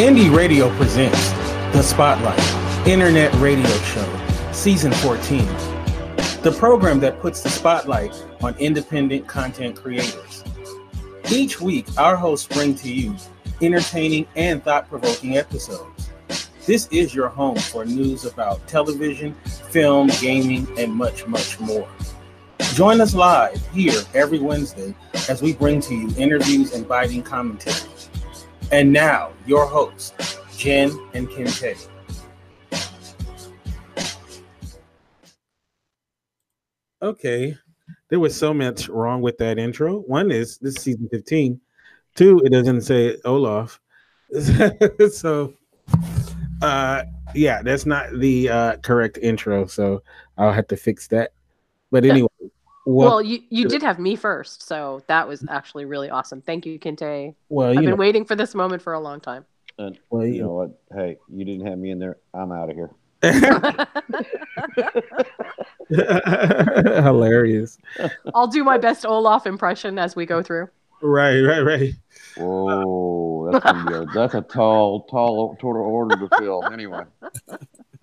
Indie Radio presents The Spotlight Internet Radio Show, Season 14. The program that puts the spotlight on independent content creators. Each week, our hosts bring to you entertaining and thought provoking episodes. This is your home for news about television, film, gaming, and much, much more. Join us live here every Wednesday as we bring to you interviews and biting commentary. And now, your hosts, Jen and Kente. Okay, there was so much wrong with that intro. One is this is season 15. Two, it doesn't say Olaf. so, uh, yeah, that's not the uh, correct intro. So I'll have to fix that. But anyway, well, you you did have me first, so that was actually really awesome. Thank you, Kente. Well, I've been know, waiting for this moment for a long time. And Well, you you- know what? Hey, you didn't have me in there. I'm out of here. hilarious. I'll do my best Olaf impression as we go through. Right, right, right. Whoa, that's a, that's a tall, tall total order to fill. Anyway,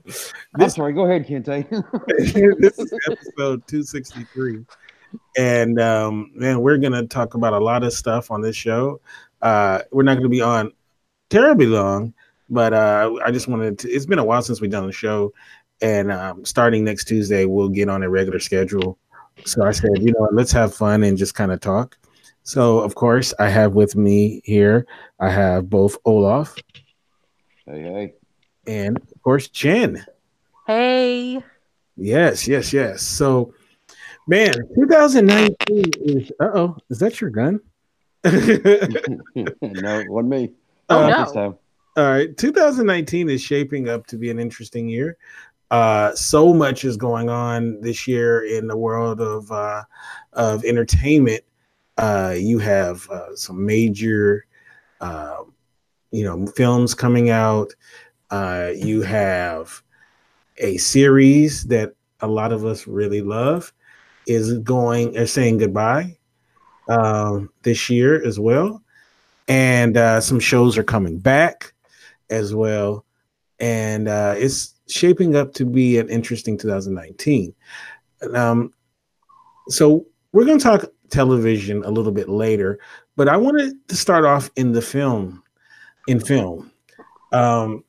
I'm This- sorry. Go ahead, Kente. this is episode 263 and um man we're gonna talk about a lot of stuff on this show uh we're not gonna be on terribly long but uh i just wanted to it's been a while since we've done the show and um starting next tuesday we'll get on a regular schedule so i said you know let's have fun and just kind of talk so of course i have with me here i have both olaf hey, hey. And of course jen Hey, Yes, yes, yes. So, man, 2019 is. Uh oh, is that your gun? no, it wasn't me. Oh, Uh, no. This time. All right, 2019 is shaping up to be an interesting year. Uh, so much is going on this year in the world of uh, of entertainment. Uh, you have uh, some major, uh, you know, films coming out. Uh, you have a series that a lot of us really love is going or saying goodbye um, this year as well, and uh, some shows are coming back as well, and uh, it's shaping up to be an interesting 2019. Um, so we're going to talk television a little bit later, but I wanted to start off in the film, in film. Um,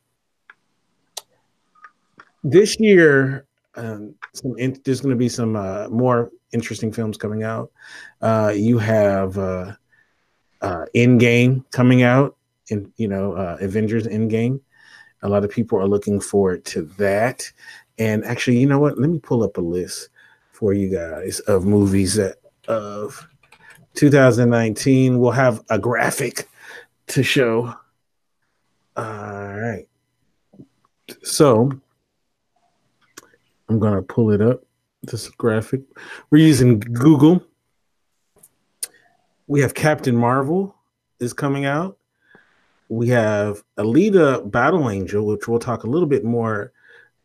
this year, um, in, there's going to be some uh, more interesting films coming out. Uh, you have uh, uh, Endgame coming out, in you know uh, Avengers Endgame. A lot of people are looking forward to that. And actually, you know what? Let me pull up a list for you guys of movies that of 2019. We'll have a graphic to show. All right. So I'm gonna pull it up. This graphic. We're using Google. We have Captain Marvel is coming out. We have Alita Battle Angel, which we'll talk a little bit more.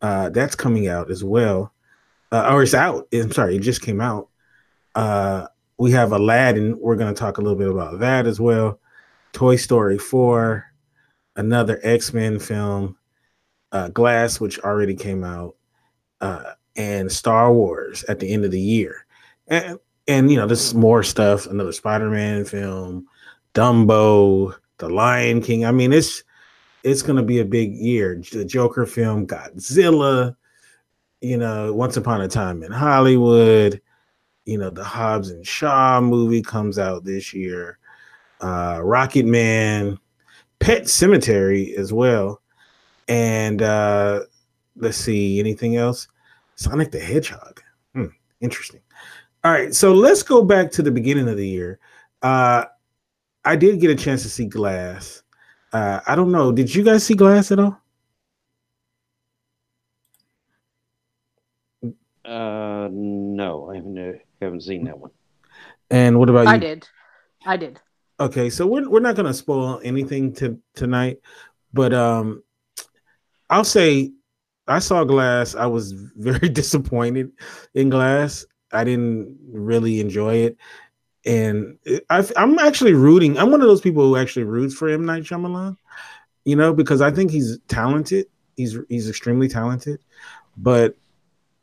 Uh, that's coming out as well. Uh, or it's out. I'm sorry, it just came out. Uh, we have Aladdin. We're going to talk a little bit about that as well. Toy Story 4, another X Men film, uh, Glass, which already came out, uh, and Star Wars at the end of the year. And, and you know, there's more stuff, another Spider Man film, Dumbo, The Lion King. I mean, it's it's going to be a big year. The Joker film, Godzilla, you know, Once Upon a Time in Hollywood, you know, the Hobbs and Shaw movie comes out this year, uh, Rocket Man, Pet Sematary as well. And uh, let's see, anything else? Sonic the Hedgehog. Hmm, interesting. All right, so let's go back to the beginning of the year. Uh, I did get a chance to see Glass. Uh, I don't know. Did you guys see Glass at all? Uh, no, I haven't, uh, haven't seen that one. And what about you? I did. I did. Okay, so we're we're not gonna spoil anything to tonight, but um, I'll say I saw Glass. I was very disappointed in Glass. I didn't really enjoy it, and I, I'm actually rooting. I'm one of those people who actually roots for M Night Shyamalan, you know, because I think he's talented. He's he's extremely talented, but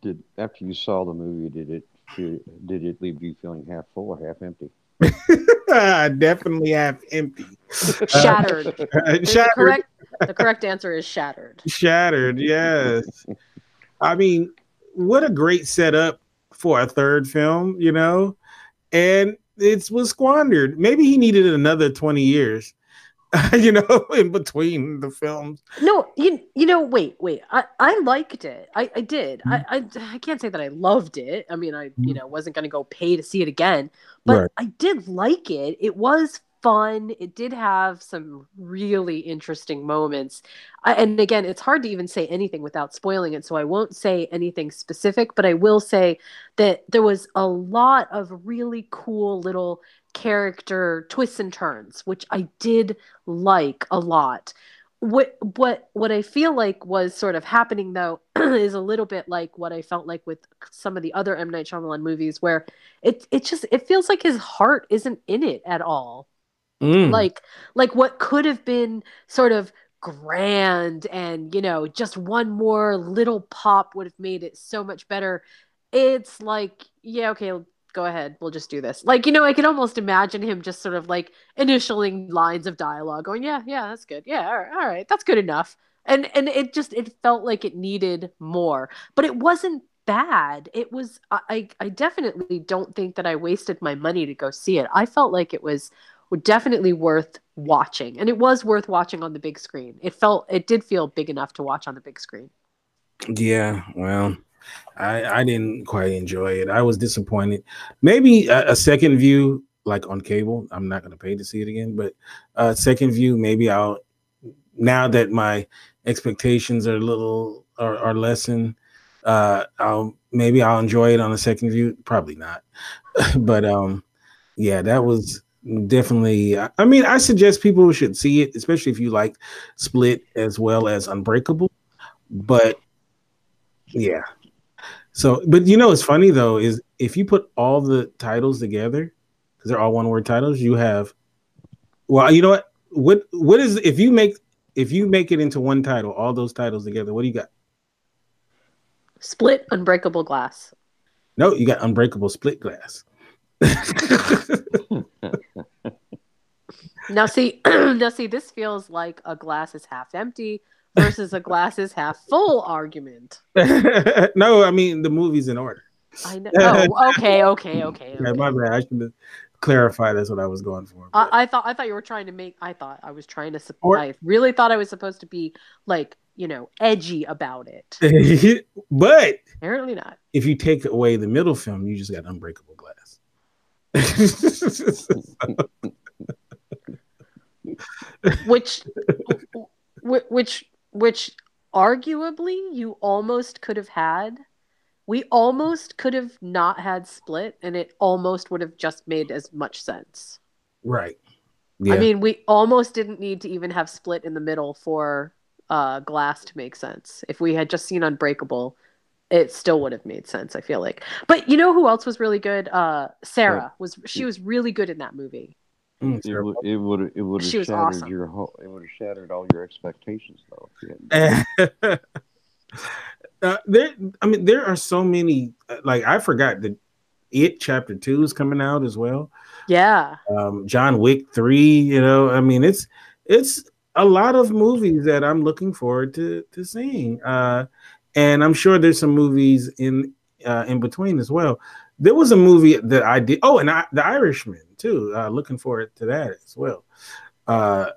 Did after you saw the movie, did it did, did it leave you feeling half full or half empty? definitely half empty. Shattered. The shattered. correct the correct answer is shattered. Shattered, yes. I mean, what a great setup for a third film, you know? And it was squandered. Maybe he needed another 20 years, you know, in between the films. No, you you know, wait, wait. I, I liked it. I, I did. I, mm. I I can't say that I loved it. I mean, I you mm. know wasn't gonna go pay to see it again, but Right. I did like it. It was fun. It did have some really interesting moments. I, and again, it's hard to even say anything without spoiling it, so I won't say anything specific, but I will say that there was a lot of really cool little character twists and turns, which I did like a lot. What what what I feel like was sort of happening though is a little bit like what I felt like with some of the other M Night Shyamalan movies, where it it just it feels like his heart isn't in it at all Mm. like like what could have been sort of grand and you know just one more little pop would have made it so much better it's like yeah okay go ahead we'll just do this. Like you know i could almost imagine him just sort of like initialing lines of dialogue going yeah yeah that's good. Yeah all right, all right that's good enough. And and it just it felt like it needed more but it wasn't bad. It was i i definitely don't think that i wasted my money to go see it. I felt like it was definitely worth watching and it was worth watching on the big screen. It felt it did feel big enough to watch on the big screen. Yeah, well, I I didn't quite enjoy it. I was disappointed. Maybe a, a second view, like on cable. I'm not going to pay to see it again, but uh, second view, maybe I'll. Now that my expectations are a little are, are lessened, uh, I'll maybe I'll enjoy it on a second view. Probably not, but um, yeah, that was definitely. I I mean, I suggest people should see it, especially if you like Split as well as Unbreakable. But yeah. So, but you know, what's funny though is if you put all the titles together, because they're all one word titles, you have. Well, you know what? What what is if you make if you make it into one title, all those titles together? What do you got? split unbreakable glass No, you got Unbreakable Split Glass. now see now see this feels like a glass is half empty versus a glass is half full argument no, I mean the movie's in order. i know oh okay okay okay, Yeah, my bad. I should have clarified. That's what I was going for. but- I, I thought I thought you were trying to make. I thought I was trying to. sup- Or- I really thought I was supposed to be like you know edgy about it. but Apparently not. if you take away the middle film, you just got Unbreakable Glass. Which, which, which, arguably, you almost could have had. We almost could have not had split, and it almost would have just made as much sense. right. Yeah. I mean, we almost didn't need to even have split in the middle for uh, glass to make sense. If we had just seen Unbreakable, it still would have made sense. I feel like. But you know who else was really good? Uh, Sarah was. She was really good in that movie. Mm, It would it would it would have shattered awesome. your whole it would have shattered all your expectations though. If you uh, there, I mean, there are so many. uh, Like I forgot that it chapter two is coming out as well. Yeah. Um, John Wick three. You know, I mean, it's it's a lot of movies that I'm looking forward to to seeing. Uh, and I'm sure there's some movies in uh, in between as well. There was a movie that I did. Oh, and I, The Irishman too. Uh, looking forward to that as well. Uh,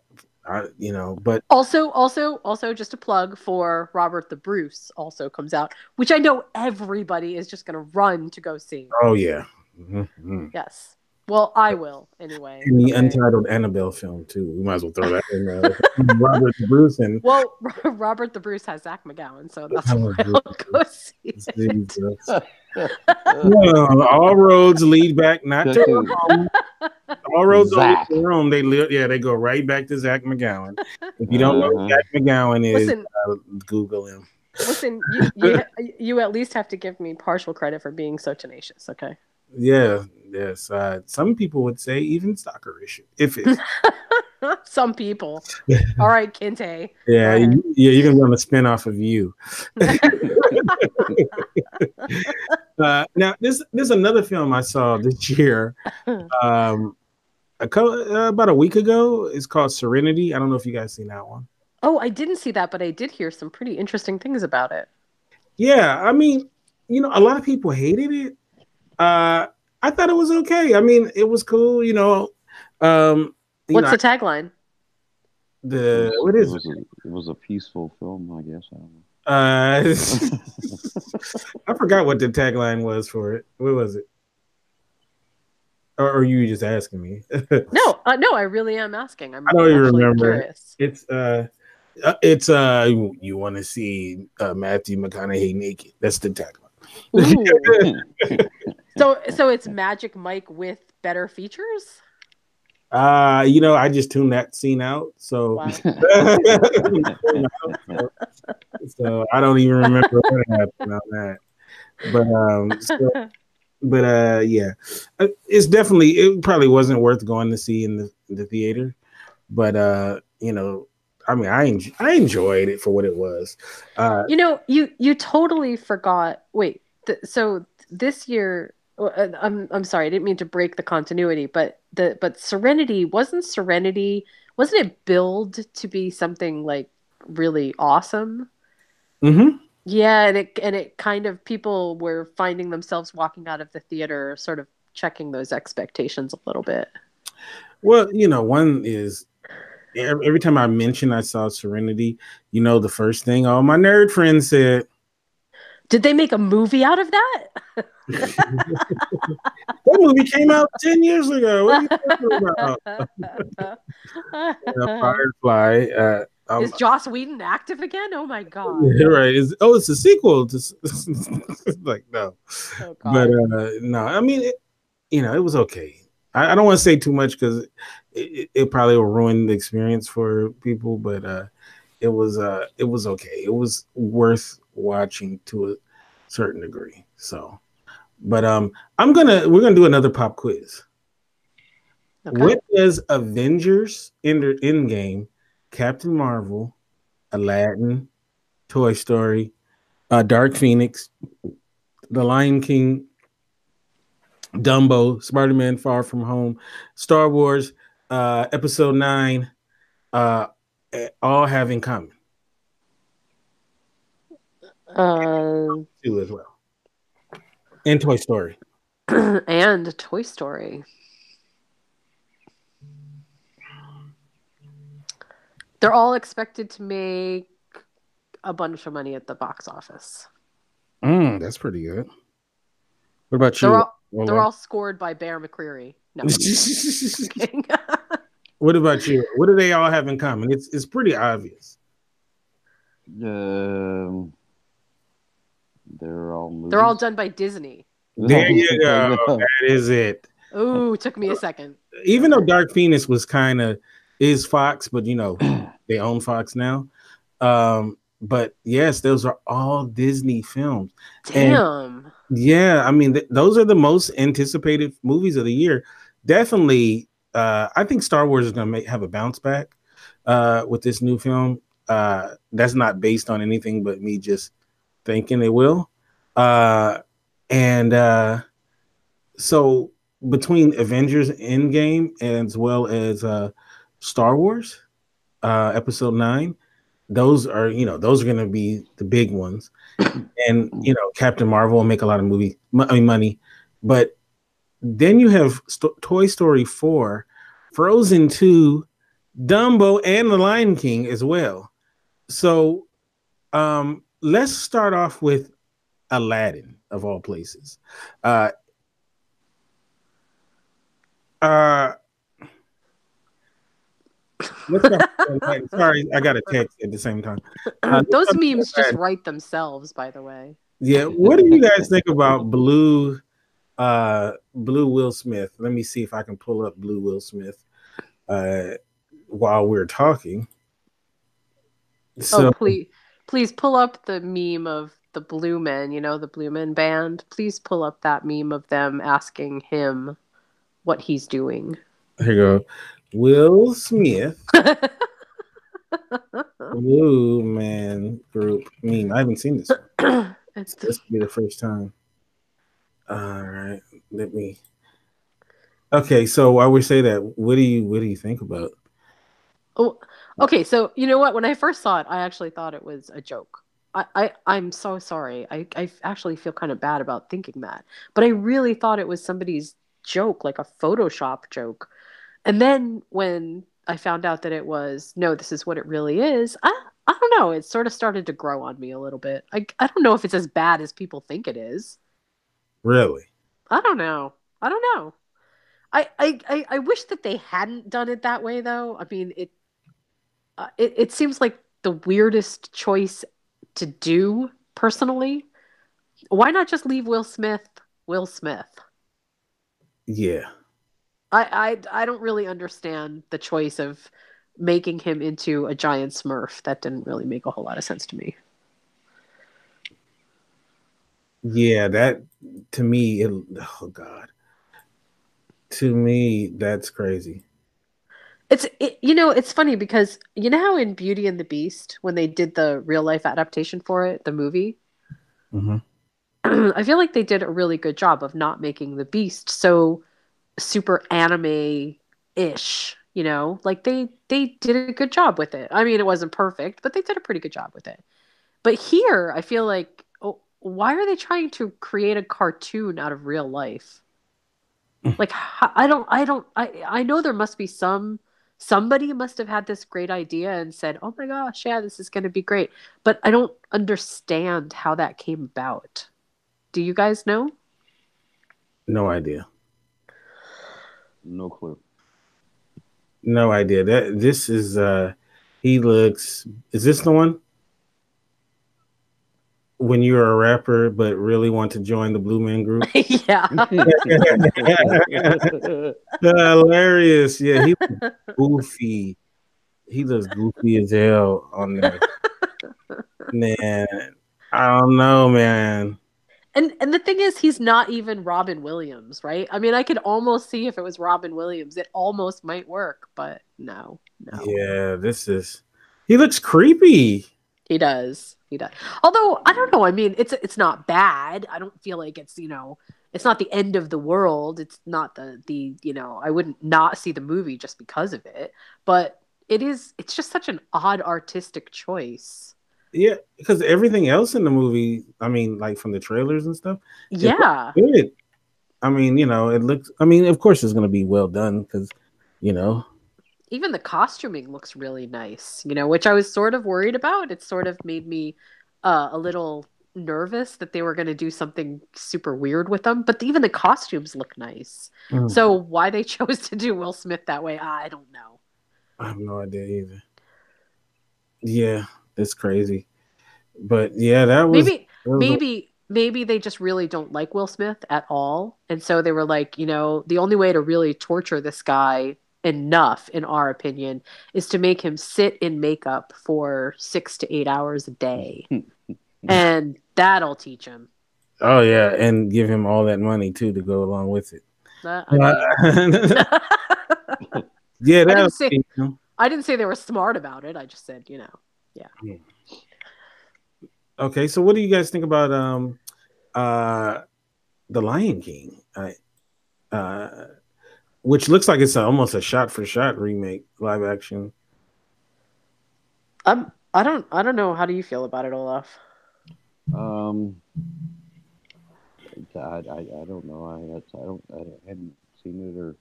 I, you know, but Also, also, also, just a plug for Robert the Bruce also comes out, which I know everybody is just going to run to go see. oh yeah. Mhm, mhm. Yes. Well, I will anyway. And the okay? untitled Annabelle film too. We might as well throw that in there. Robert the Bruce and Well, Robert the Bruce has Zach McGowan, so that's Oh, why I'll go see it. Jesus. all roads lead back not to dude. Rome. All roads don't lead Zach. to Rome. They live, yeah, they go right back to Zach McGowan. If you don't know who Uh-huh. Zach McGowan is, Listen, uh, Google him. listen, you, you you at least have to give me partial credit for being so tenacious, okay? Yeah, yes. Uh, some people would say even stalkerish. If it's Some people. All right, Kinte. Yeah, you- yeah, you're gonna be on the spinoff of you. uh, now, this this is another film I saw this year. Um, a co- uh, about a week ago. It's called Serenity. I don't know if you guys seen that one. Oh, I didn't see that, but I did hear some pretty interesting things about it. Yeah, I mean, you know, a lot of people hated it. Uh, I thought it was okay. I mean, it was cool. You know, um, you What's know, the tagline? the what is it? it? Was a, it was a peaceful film, I guess. I don't know. Uh, I forgot what the tagline was for it. What was it? Or, or you just asking me? No, uh, no, I really am asking. I'm I don't even remember. Curious. it's uh, uh, it's uh, you, you want to see uh, Matthew McConaughey naked? That's the tagline. So, so it's Magic Mike with better features. Uh, you know, I just tuned that scene out, so Wow. so I don't even remember what happened on that. But um, so, but uh, yeah, Uh, it's definitely it probably wasn't worth going to see in the, the theater, but uh, you know, I mean, I en- I enjoyed it for what it was. Uh, You know, you you totally forgot. Wait, th- so this year, uh, I'm I'm sorry, I didn't mean to break the continuity, but the but Serenity wasn't Serenity, wasn't it billed to be something like really awesome? mhm. Yeah, and it and it kind of people were finding themselves walking out of the theater, sort of checking those expectations a little bit. Well, you know, one is every, time I mention I saw Serenity, you know, the first thing all my nerd friends said. Did they make a movie out of that? That movie came out 10 years ago. What are you talking about? Firefly. Uh, um, Is Joss Whedon active again? Oh my god! right. Is oh, it's a sequel to like no. Oh. But uh no, I mean it, you know, it was okay. I, I don't want to say too much because it, it, it probably will ruin the experience for people, but uh it was uh it was okay. It was worth watching to a certain degree. So but um I'm gonna we're gonna do another pop quiz. Okay. What does Avengers Ender Endgame, Captain Marvel, Aladdin, Toy Story, uh, Dark Phoenix, The Lion King, Dumbo, Spider Man Far From Home, Star Wars, uh, Episode 9, uh, eh, all have in common, Uh, too, as well. And Toy Story. and Toy Story. They're all expected to make a bunch of money at the box office. Mm, that's pretty good. What about you? They're all Well, they're what- all scored by Bear McCreary. No, just kidding. what about you? What do they all have in common? It's it's pretty obvious. Um, they're all movies. they're all done by Disney. There you go. That is it. Ooh, took me a second. Even though Dark Phoenix was kind of is Fox, but you know they own Fox now. Um, but yes, those are all Disney films. Damn. Yeah, I mean th- those are the most anticipated movies of the year. Definitely, uh, I think Star Wars is going to make have a bounce back uh, with this new film. Uh, that's not based on anything but me just thinking it will. Uh, and uh, so between Avengers Endgame as well as uh, Star Wars uh, Episode Nine, those are you know those are going to be the big ones and you know Captain Marvel will make a lot of movie I mean, money, but then you have Sto- Toy Story four, Frozen two, Dumbo, and The Lion King as well. So, um, let's start off with Aladdin of all places. Uh, uh, let's start with Aladdin. Sorry, I got a text at the same time. Uh, Those memes just write themselves, by the way. Yeah, what do you guys think about Blue uh Blue Will Smith? Let me see if I can pull up Blue Will Smith uh while we're talking. So oh, please, please pull up the meme of the Blue Men. You know the Blue Men band. Please pull up that meme of them asking him what he's doing. here you go. Will Smith Blue Man Group meme. I haven't seen this. One. it's This will be the first time. All right, let me. Okay, so while we say that, what do you what do you think about? Oh, okay. So you know what? When I first saw it, I actually thought it was a joke. I, I I'm so sorry. I I actually feel kind of bad about thinking that, but I really thought it was somebody's joke, like a Photoshop joke. And then when I found out that it was no, this is what it really is. I I don't know. It sort of started to grow on me a little bit. I I don't know if it's as bad as people think it is. Really? I don't know. I don't know. I, I, I, I wish that they hadn't done it that way, though. I mean, it, uh, it, it seems like the weirdest choice to do personally. Why not just leave Will Smith Will Smith? Yeah. I, I, I don't really understand the choice of making him into a giant smurf. That didn't really make a whole lot of sense to me. Yeah, that to me, it, oh god, to me that's crazy. It's it, you know it's funny because you know how in Beauty and the Beast when they did the real life adaptation for it, the movie, hmm I feel like they did a really good job of not making the Beast so super anime ish. You know, like they they did a good job with it. I mean, it wasn't perfect, but they did a pretty good job with it. But here, I feel like, oh, why are they trying to create a cartoon out of real life? Hmm. like, I don't, I don't, I I know there must be some somebody must have had this great idea and said, "Oh my gosh, yeah, this is going to be great." But I don't understand how that came about. Do you guys know? No idea. No clue. No idea. That this is uh he looks is this the one? When you're a rapper but really want to join the Blue Man group. yeah. Hilarious. Yeah, he looks goofy. He looks goofy as hell on there. Man, I don't know, man. And and the thing is, he's not even Robin Williams, right? I mean, I could almost see if it was Robin Williams, it almost might work, but no, no. Yeah, this is he looks creepy. He does. He does. Although I don't know. I mean, it's it's not bad. I don't feel like it's you know it's not the end of the world. It's not the the you know I wouldn't not see the movie just because of it. But it is. It's just such an odd artistic choice. Yeah, because everything else in the movie, I mean, like from the trailers and stuff, yeah, good. I mean, you know, it looks. I mean, of course, it's going to be well done because, you know, Even the costuming looks really nice. You know, which I was sort of worried about. It sort of made me uh, a little nervous that they were going to do something super weird with them. But even the costumes look nice. Mm. So why they chose to do Will Smith that way, I don't know. I have no idea either. Yeah, it's crazy, but yeah, that was maybe was a- maybe maybe they just really don't like Will Smith at all. And so they were like you know the only way to really torture this guy enough in our opinion is to make him sit in makeup for 6 to 8 hours a day. And that'll teach him. Oh yeah, and give him all that money too to go along with it. That- I, mean, yeah, didn't that say- I didn't say they were smart about it. I just said you know Okay, so what do you guys think about um uh the Lion King? I uh which looks like it's a, almost a shot for shot remake live action. I'm, i don't i don't know how do you feel about it olaf Um, I, I, I don't know. I I don't I hadn't seen it or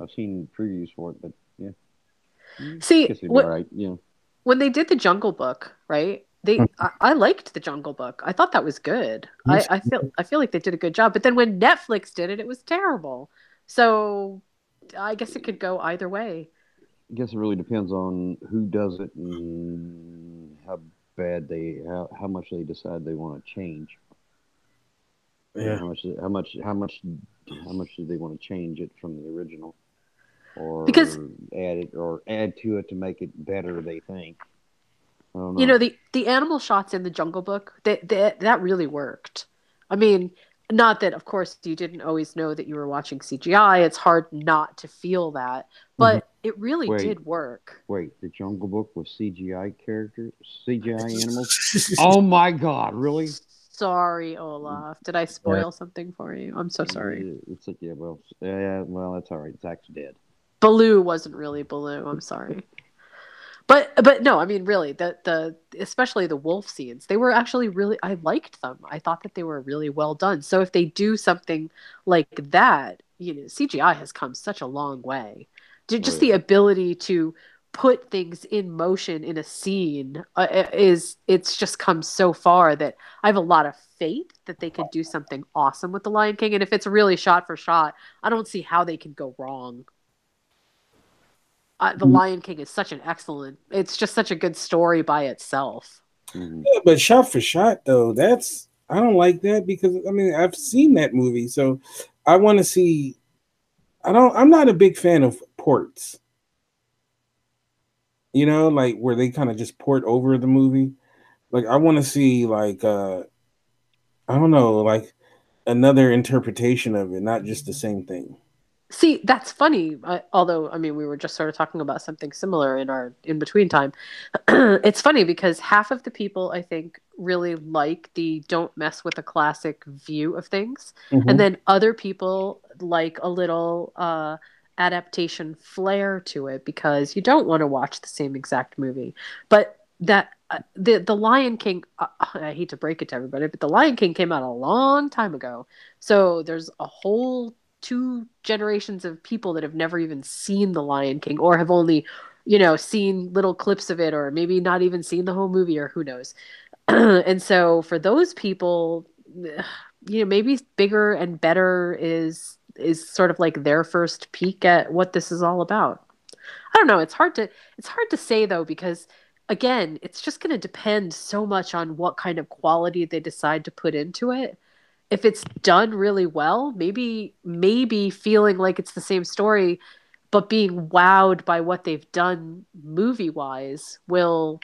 I've seen previews for it, but yeah. See guess it'd be what, all right. Yeah. When they did the Jungle Book, right? They, Mhm. I, I liked the Jungle Book. I thought that was good. I, I feel, I feel like they did a good job. But then when Netflix did it, it was terrible. So I guess it could go either way. I guess it really depends on who does it and how bad they how, how much they decide they want to change. Yeah. How much how much how much how much do they want to change it from the original? Or Because- add it or add to it to make it better, they think. Don't You know, the the animal shots in the Jungle Book that that that really worked. I mean, not that of course you didn't always know that you were watching cgi it's hard not to feel that but mm-hmm. it really wait, did work. Wait the jungle book was cgi characters? Cgi animals? Oh my god really? Sorry olaf. Did i spoil yeah. something for you? I'm so sorry. it's like yeah well yeah well that's all right. Zach's dead baloo wasn't really baloo i'm sorry but but no, I mean really the the especially the wolf scenes, they were actually really I liked them. I thought that they were really well done. So if they do something like that, you know, CGI has come such a long way. Just the ability to put things in motion in a scene uh, is it's just come so far that I have a lot of faith that they could do something awesome with the Lion King and if it's really shot for shot, I don't see how they can go wrong uh, the mm-hmm. Lion King is such an excellent. It's just such a good story by itself. Mm-hmm. Yeah, but shot for shot though, that's I don't like that because I mean I've seen that movie, so I want to see. I don't. I'm not a big fan of ports. You know, like where they kind of just port over the movie. Like I want to see like uh I don't know, like another interpretation of it, not just the same thing. See, that's funny. I, although, I mean, we were just sort of talking about something similar in our in between time. it's funny because half of the people I think really like the don't mess with the classic view of things, mm-hmm. and then other people like a little uh, adaptation flair to it because you don't want to watch the same exact movie. But that uh, the the Lion King. Uh, I hate to break it to everybody, but the Lion King came out a long time ago, so there's a whole two generations of people that have never even seen The Lion King or have only, you know, seen little clips of it or maybe not even seen the whole movie or who knows. and so for those people, you know, maybe bigger and better is is sort of like their first peek at what this is all about. I don't know, it's hard to it's hard to say though because again, it's just going to depend so much on what kind of quality they decide to put into it if it's done really well, maybe maybe feeling like it's the same story, but being wowed by what they've done movie wise will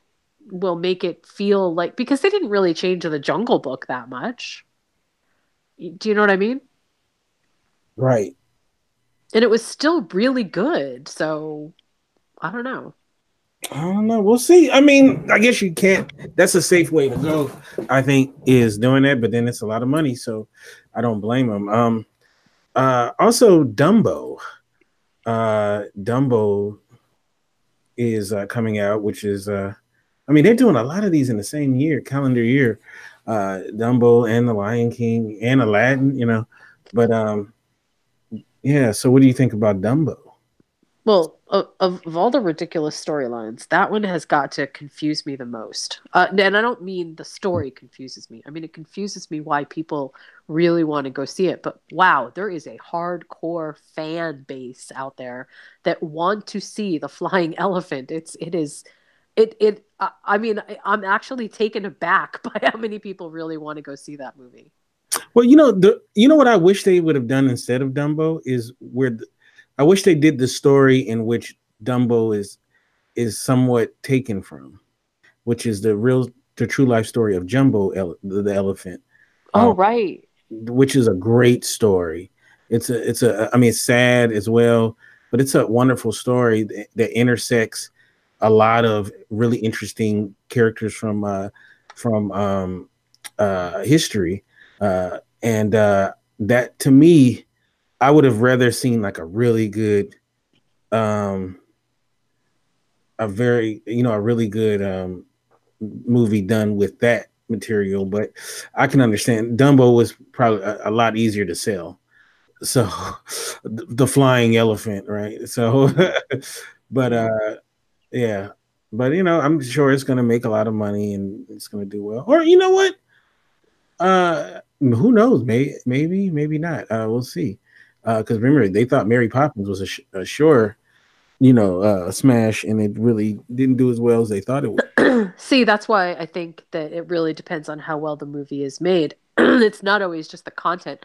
will make it feel like because they didn't really change the Jungle Book that much. Do you know what I mean? Right. And it was still really good, so I don't know. I don't know. We'll see. I mean, I guess you can't. That's a safe way to go. I think is doing that, but then it's a lot of money, so I don't blame them. Um, uh, also Dumbo. Uh, Dumbo is uh, coming out, which is uh, I mean, they're doing a lot of these in the same year, calendar year. Uh, Dumbo and the Lion King and Aladdin, you know. But um, yeah. So, what do you think about Dumbo? Well, of, of all the ridiculous storylines, that one has got to confuse me the most. Uh, and I don't mean the story confuses me. I mean it confuses me why people really want to go see it. But wow, there is a hardcore fan base out there that want to see the flying elephant. It's it is it it. I mean, I'm actually taken aback by how many people really want to go see that movie. Well, you know the you know what I wish they would have done instead of Dumbo is where. The, I wish they did the story in which Dumbo is is somewhat taken from, which is the real the true life story of Jumbo ele- the, elephant. Oh um, right. Which is a great story. It's a it's a I mean it's sad as well, but it's a wonderful story that, that intersects a lot of really interesting characters from uh from um uh history. Uh and uh that to me I would have rather seen like a really good, um, a very you know a really good um movie done with that material. But I can understand Dumbo was probably a, a lot easier to sell. So the flying elephant, right? So, but uh, yeah, but you know, I'm sure it's gonna make a lot of money and it's gonna do well. Or you know what? Uh, who knows? Maybe, maybe, maybe not. Uh, we'll see because uh, remember they thought Mary Poppins was a, sh- a sure, you know, uh, smash, and it really didn't do as well as they thought it would. See, that's why I think that it really depends on how well the movie is made. it's not always just the content,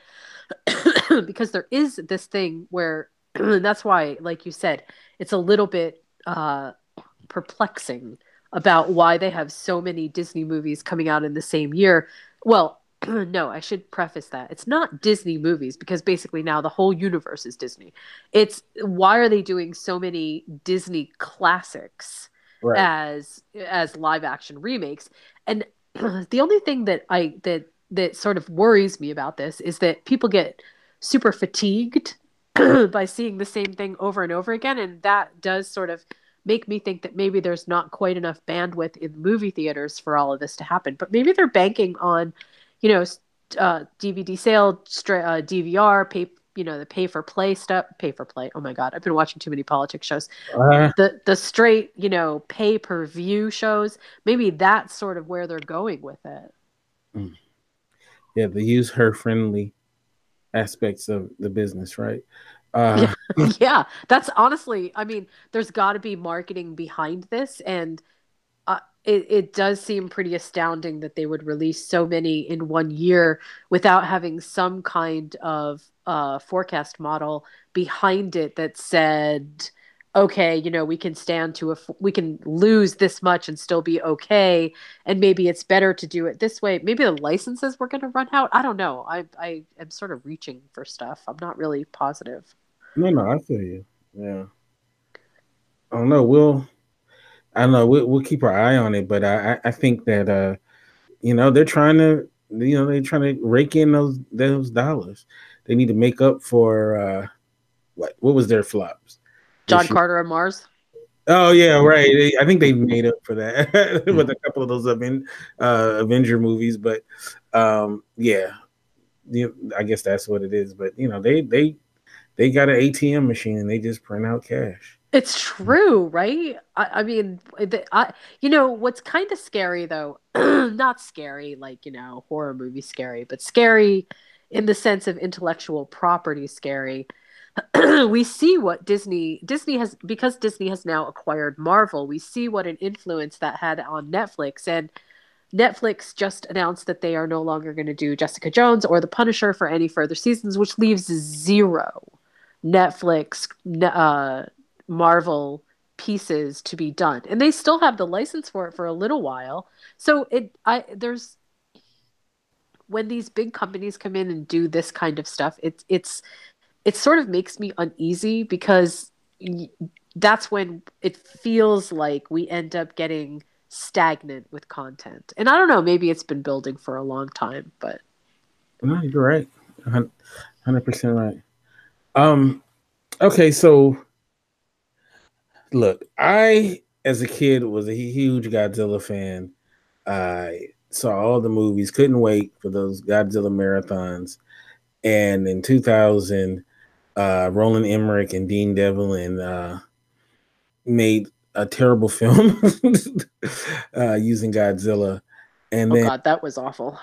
because there is this thing where that's why, like you said, it's a little bit uh, perplexing about why they have so many Disney movies coming out in the same year. Well, no, I should preface that. It's not Disney movies because basically now the whole universe is Disney. It's why are they doing so many Disney classics Right. as as live action remakes? And the only thing that I that that sort of worries me about this is that people get super fatigued by seeing the same thing over and over again and that does sort of make me think that maybe there's not quite enough bandwidth in movie theaters for all of this to happen but maybe they're banking on you know uh, dvd sale stra- uh, dvr pay you know the pay for play stuff pay for play. Oh my god i've been watching too many politics shows. Uh, the the straight you know pay per view shows maybe that's sort of where they're going with it. Yeah, the user friendly aspects of the business, right? Uh, yeah, that's honestly, I mean, there's got to be marketing behind this, and it it does seem pretty astounding that they would release so many in one year without having some kind of uh, forecast model behind it that said, okay, you know, we can stand to a, we can lose this much and still be okay, and maybe it's better to do it this way. Maybe the licenses were going to run out. I don't know. I I am sort of reaching for stuff. I'm not really positive. No, no, I feel you. Yeah. I don't know. We'll, I don't know. We'll, we'll keep our eye on it, but I, I- think that, uh, you know, they're trying to, you know, they're trying to rake in those those dollars. They need to make up for uh, what what was their flops? John This year. Carter and Mars. Oh yeah, right. They- I think they made up for that with a couple of those Aven- uh, Avenger movies, but um, yeah, you I guess that's what it is. But you know, they they they got an ATM machine and they just print out cash. It's true, right? I, I mean, the, I, you know, what's kind of scary though, not scary like, you know, horror movie scary, but scary in the sense of intellectual property scary. we see what Disney Disney has because Disney has now acquired Marvel. We see what an influence that had on Netflix and Netflix just announced that they are no longer going to do Jessica Jones or The Punisher for any further seasons, which leaves zero Netflix uh, Marvel pieces to be done, and they still have the license for it for a little while. So it, I there's when these big companies come in and do this kind of stuff, it's it's it sort of makes me uneasy because that's when it feels like we end up getting stagnant with content. And I don't know, maybe it's been building for a long time, but No, you're right, hundred percent right. Um, okay, so look, I as a kid was a huge Godzilla fan. I saw all the movies, couldn't wait for those Godzilla marathons. And in 2000, uh, Roland Emmerich and Dean Devlin uh, made a terrible film uh, using Godzilla. And oh then god, that was awful.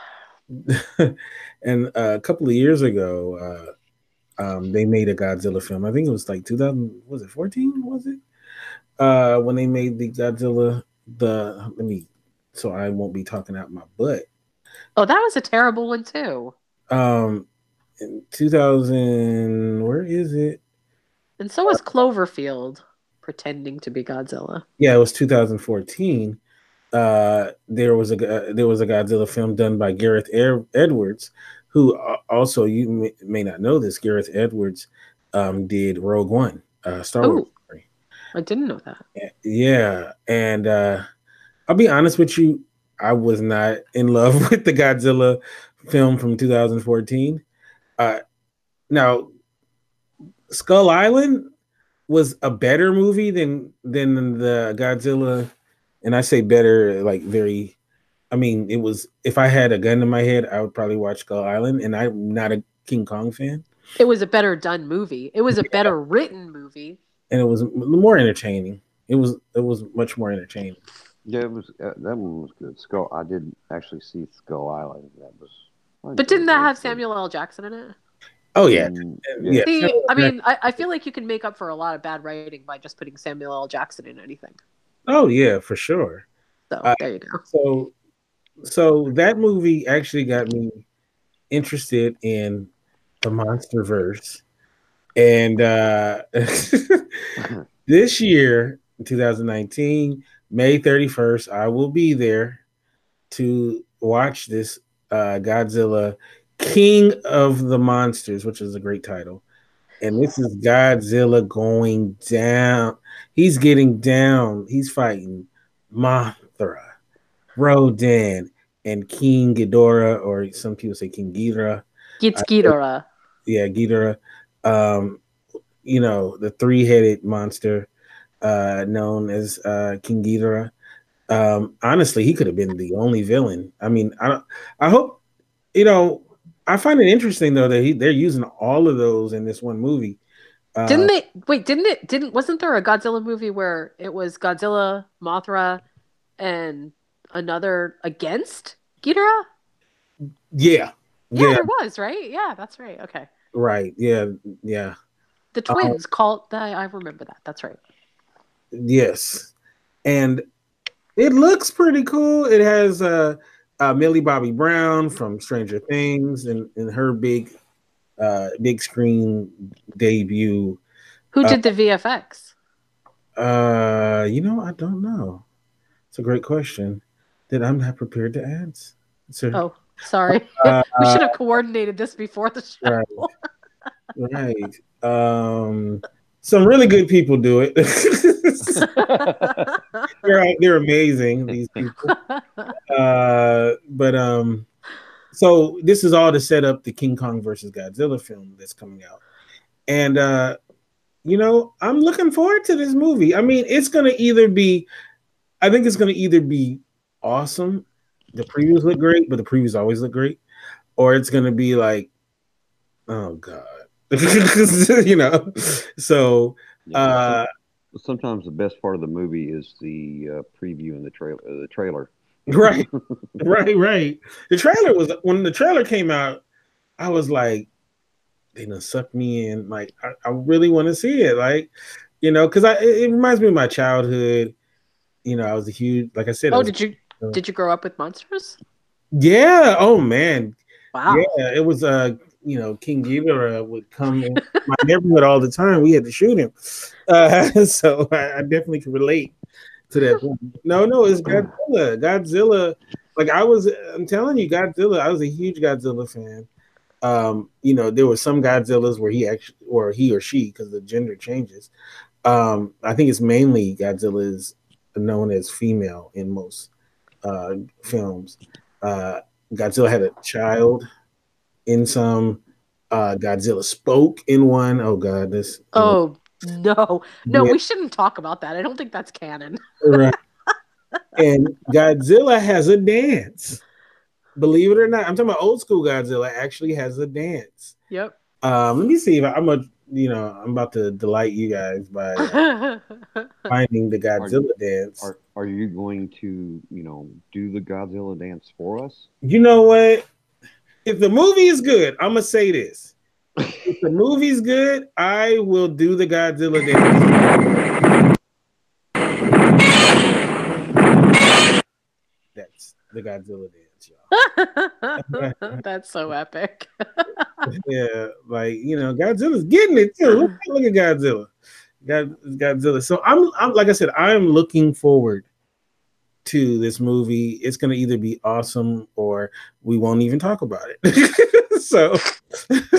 and uh, a couple of years ago, uh, um, they made a Godzilla film. I think it was like 2000. Was it 14? Was it uh, when they made the Godzilla? The let me, so I won't be talking out my butt. Oh, that was a terrible one too. Um, in 2000, where is it? And so was Cloverfield pretending to be Godzilla. Yeah, it was 2014. Uh, there was a uh, there was a Godzilla film done by Gareth Ed- Edwards, who uh, also you may, may not know this. Gareth Edwards um, did Rogue One, uh, Star Wars. I didn't know that. Yeah, and uh, I'll be honest with you, I was not in love with the Godzilla film from 2014. Uh, now, Skull Island was a better movie than than the Godzilla, and I say better like very. I mean, it was. If I had a gun in my head, I would probably watch Skull Island, and I'm not a King Kong fan, It was a better done movie. It was a better written movie. And it was more entertaining. It was. It was much more entertaining. Yeah, it was uh, that one was good. Skull. I didn't actually see Skull Island. That was. But didn't that have Samuel L. Jackson in it? Oh yeah, Mm, yeah. See, I mean, I, I feel like you can make up for a lot of bad writing by just putting Samuel L. Jackson in anything. Oh yeah, for sure. So Uh, there you go. So, so that movie actually got me interested in the monster verse, and uh, this year, 2019, May 31st, I will be there to watch this uh, Godzilla, King of the Monsters, which is a great title. And this is Godzilla going down. He's getting down. He's fighting Mothra, Rodan, and King Ghidorah, or some people say King Ghidorah. It's Ghidorah. Yeah, Ghidorah. Um, you know, the three-headed monster uh, known as uh, King Ghidorah. Um, honestly, he could have been the only villain. I mean, I don't, I hope you know. I find it interesting though that he, they're using all of those in this one movie. Uh, Didn't they wait, didn't it didn't wasn't there a Godzilla movie where it was Godzilla, Mothra, and another against Ghidorah? yeah, Yeah, yeah, there was, right? Yeah, that's right. Okay. Right, yeah, yeah, The Uh-huh. twins called that I remember that. That's right. yes, and it looks pretty cool. It has uh, uh, Millie Bobby Brown from Stranger Things and, and her big, uh, big screen debut. Who Uh, did the VFX? Uh, you know, I don't know. It's a great question that I'm not prepared to answer. Oh, sorry. uh, we should have coordinated this before the show. Right. right. Um, some really good people do it. they're they're amazing. These people. Uh, but um, so this is all to set up the King Kong versus Godzilla film that's coming out, and uh, you know, I'm looking forward to this movie. I mean, it's gonna either be, I think it's gonna either be awesome. The previews look great, but the previews always look great, or it's gonna be like, oh god, you know. So Yeah, uh, sometimes the best part of the movie is the uh, preview and the trailer. Uh, the trailer. right, right, right. The trailer was when the trailer came out, I was like, they done sucked me in. Like, I, I really want to see it. Like, you know, because I it, it reminds me of my childhood. You know, I was a huge, like I said. I oh, was- did you did you grow up with monsters? Yeah. Oh man. Wow. Yeah. It was uh, you know, King Ghidorah would come in my neighborhood all the time. We had to shoot him. Uh, so I, I definitely can relate to that. No, no, it's Godzilla. Godzilla. Like I was, I'm telling you, Godzilla. I was a huge Godzilla fan. Um, you know, there were some Godzillas where he actually, or he or she, because the gender changes. Um, I think it's mainly Godzilla is known as female in most uh, films. Uh, Godzilla had a child in some. Uh, Godzilla spoke in one. Oh God, this. Oh no, no, Yeah. we shouldn't talk about that. I don't think that's canon. right. and Godzilla has a dance. Believe it or not, I'm talking about old school Godzilla actually has a dance. Yep. Um, let me see if I, I'm a, you know, I'm about to delight you guys by finding the Godzilla dance. Are Are you going to you know do the Godzilla dance for us? You know what? If the movie is good, I'm gonna say this. If the movie's good, I will do the Godzilla dance. That's the Godzilla dance, y'all. that's so epic. yeah, like you know, Godzilla's getting it too. Look, at Godzilla, God, Godzilla. So I'm, I'm like I said, I'm looking forward to this movie. It's gonna either be awesome or we won't even talk about it. so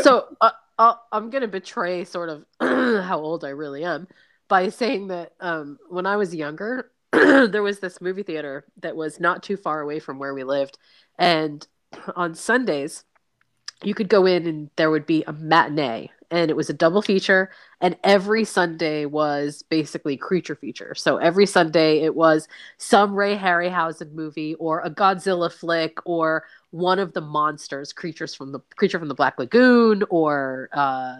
so uh, uh, I'm gonna betray sort of how old I really am by saying that um, when I was younger, there was this movie theater that was not too far away from where we lived, and on Sundays you could go in and there would be a matinee and it was a double feature and every sunday was basically creature feature. So every sunday it was some ray harryhausen movie or a godzilla flick or one of the monsters creatures from the creature from the black lagoon or uh,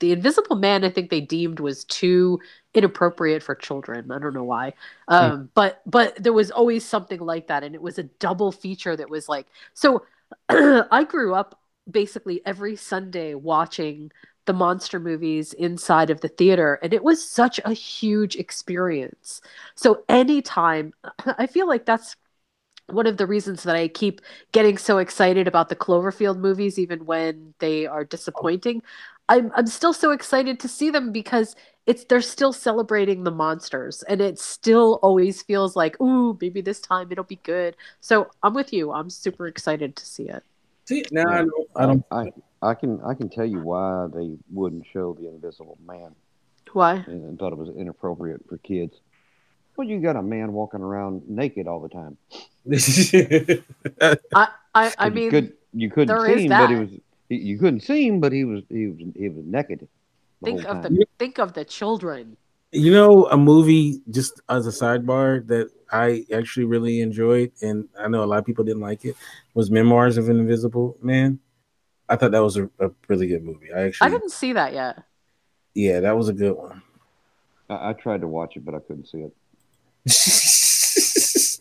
the invisible man i think they deemed was too inappropriate for children. I don't know why. Um, but but there was always something like that and it was a double feature that was like so i grew up basically every Sunday watching the monster movies inside of the theater and it was such a huge experience. So anytime I feel like that's one of the reasons that I keep getting so excited about the Cloverfield movies even when they are disappointing. I'm I'm still so excited to see them because it's they're still celebrating the monsters and it still always feels like ooh maybe this time it'll be good. So I'm with you. I'm super excited to see it. See, now I Yeah. don't. I don't. I, I can I can tell you why they wouldn't show the Invisible Man Why? and, and thought it was inappropriate for kids. Well, you got a man walking around naked all the time. I I, I you mean, could, you couldn't there see is him, but he was you couldn't see him, but he was he was he was naked. Think whole of time. the think of the children. You know, a movie just as a sidebar that I actually really enjoyed, and I know a lot of people didn't like it, was Memoirs of an Invisible Man. I thought that was a, a really good movie. I actually I didn't see that yet. yeah, that was a good one. I, I tried to watch it, but I couldn't see it.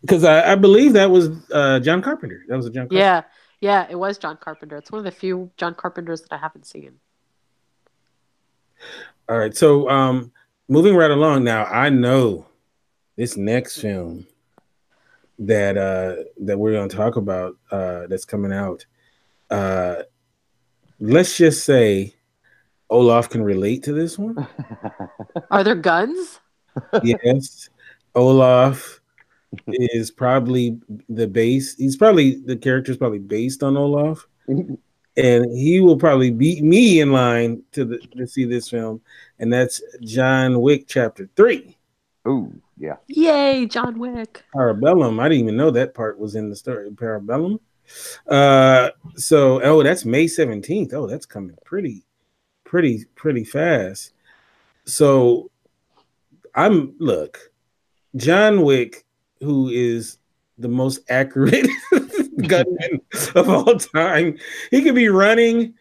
Because I, I believe that was uh, John Carpenter. That was a John. Carpenter. Yeah, yeah, it was John Carpenter. It's one of the few John Carpenters that I haven't seen. All right. So, um, moving right along now, I know this next film that uh that we're going to talk about uh that's coming out. Uh let's just say Olaf can relate to this one. Are there guns? yes. Olaf is probably the base. He's probably the character is probably based on Olaf. and he will probably beat me in line to the, to see this film, and that's John Wick Chapter Three, Ooh, yeah. Yay, John Wick. Parabellum. I didn't even know that part was in the story. Parabellum. Uh, so oh, that's May seventeenth. Oh, that's coming pretty, pretty, pretty fast. So I'm look, John Wick, who is the most accurate gunman of all time. He could be running,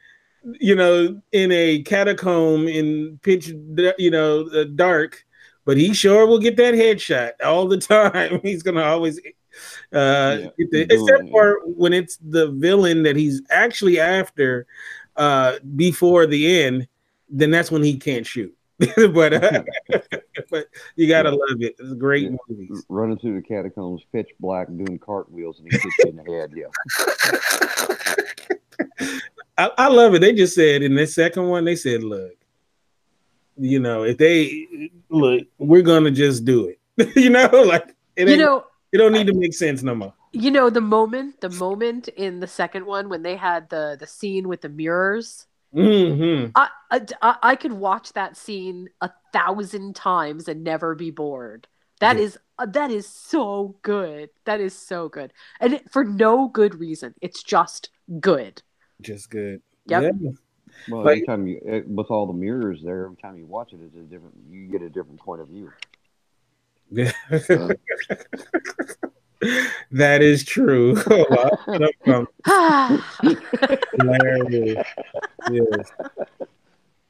you know, in a catacomb in pitch, you know, dark, but he sure will get that headshot all the time. He's gonna always, uh, Yeah, the, except it. for when it's the villain that he's actually after, uh, before the end. Then that's when he can't shoot. but uh, but you gotta Yeah. love it. It's a great Yeah. movies. Running through the catacombs, pitch black, doing cartwheels, and he hits you in the head. Yeah. I, I love it. They just said in the second one, they said, look, you know, if they look, we're gonna just do it. you know, like it You know, it don't need to make sense no more. you know the moment, the moment in the second one when they had the the scene with the mirrors. Hmm I, I, I- I could watch that scene a thousand times and never be bored. That Yeah. is uh, that is so good. That is so good, and it, for no good reason. It's just good. Just good. Yep. Yeah. Well, Like- every time you, eh, with all the mirrors there, every time you watch it, it's a different. You get a different point of view. that is true. Hilarious. Yes.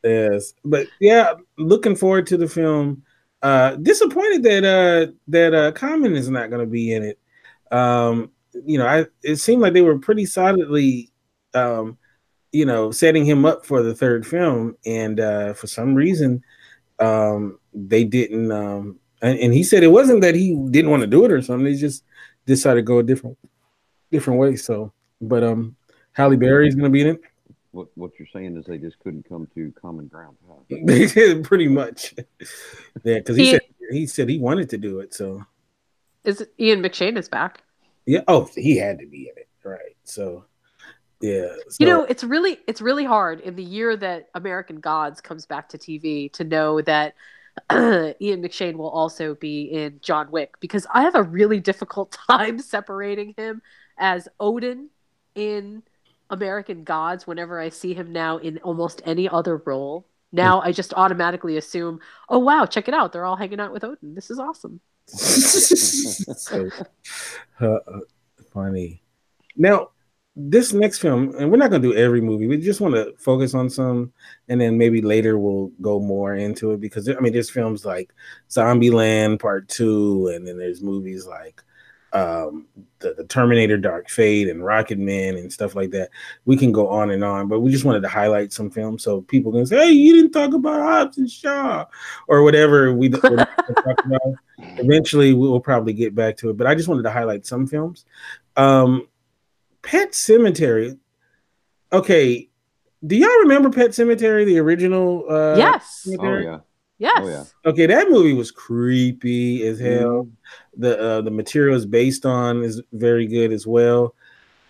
Yes. But yeah, looking forward to the film. Uh disappointed that uh that uh Common is not gonna be in it. Um, you know, I it seemed like they were pretty solidly um you know setting him up for the third film and uh for some reason um they didn't um and, and he said it wasn't that he didn't want to do it or something, they just decided to go a different different way. So but um Halle Berry is gonna be in it. What what you're saying is they just couldn't come to common ground. Huh? They did pretty much. Yeah, because he He- said he said he wanted to do it. So Is Ian McShane is back? yeah. Oh, he had to be in it, right? So yeah. So, you know, it's really it's really hard in the year that American Gods comes back to TV to know that Ian McShane will also be in John Wick because I have a really difficult time separating him as Odin in American Gods whenever I see him now in almost any other role. Now I just automatically assume, oh wow, check it out. They're all hanging out with Odin. This is awesome. so uh, uh, funny. Now, this next film, and we're not going to do every movie. We just want to focus on some, and then maybe later we'll go more into it because I mean, there's films like Zombieland Part Two, and then there's movies like um, the, the Terminator Dark Fate and Rocketman and stuff like that. We can go on and on, but we just wanted to highlight some films so people can say, "Hey, you didn't talk about Hobbs and Shaw," or whatever we we're not gonna talk about eventually we will probably get back to it but i just wanted to highlight some films um pet sematary okay do y'all remember pet sematary the original uh yes. Oh yeah. Yes. Oh, yeah. okay that movie was creepy as hell Mhm. the uh the material is based on is very good as well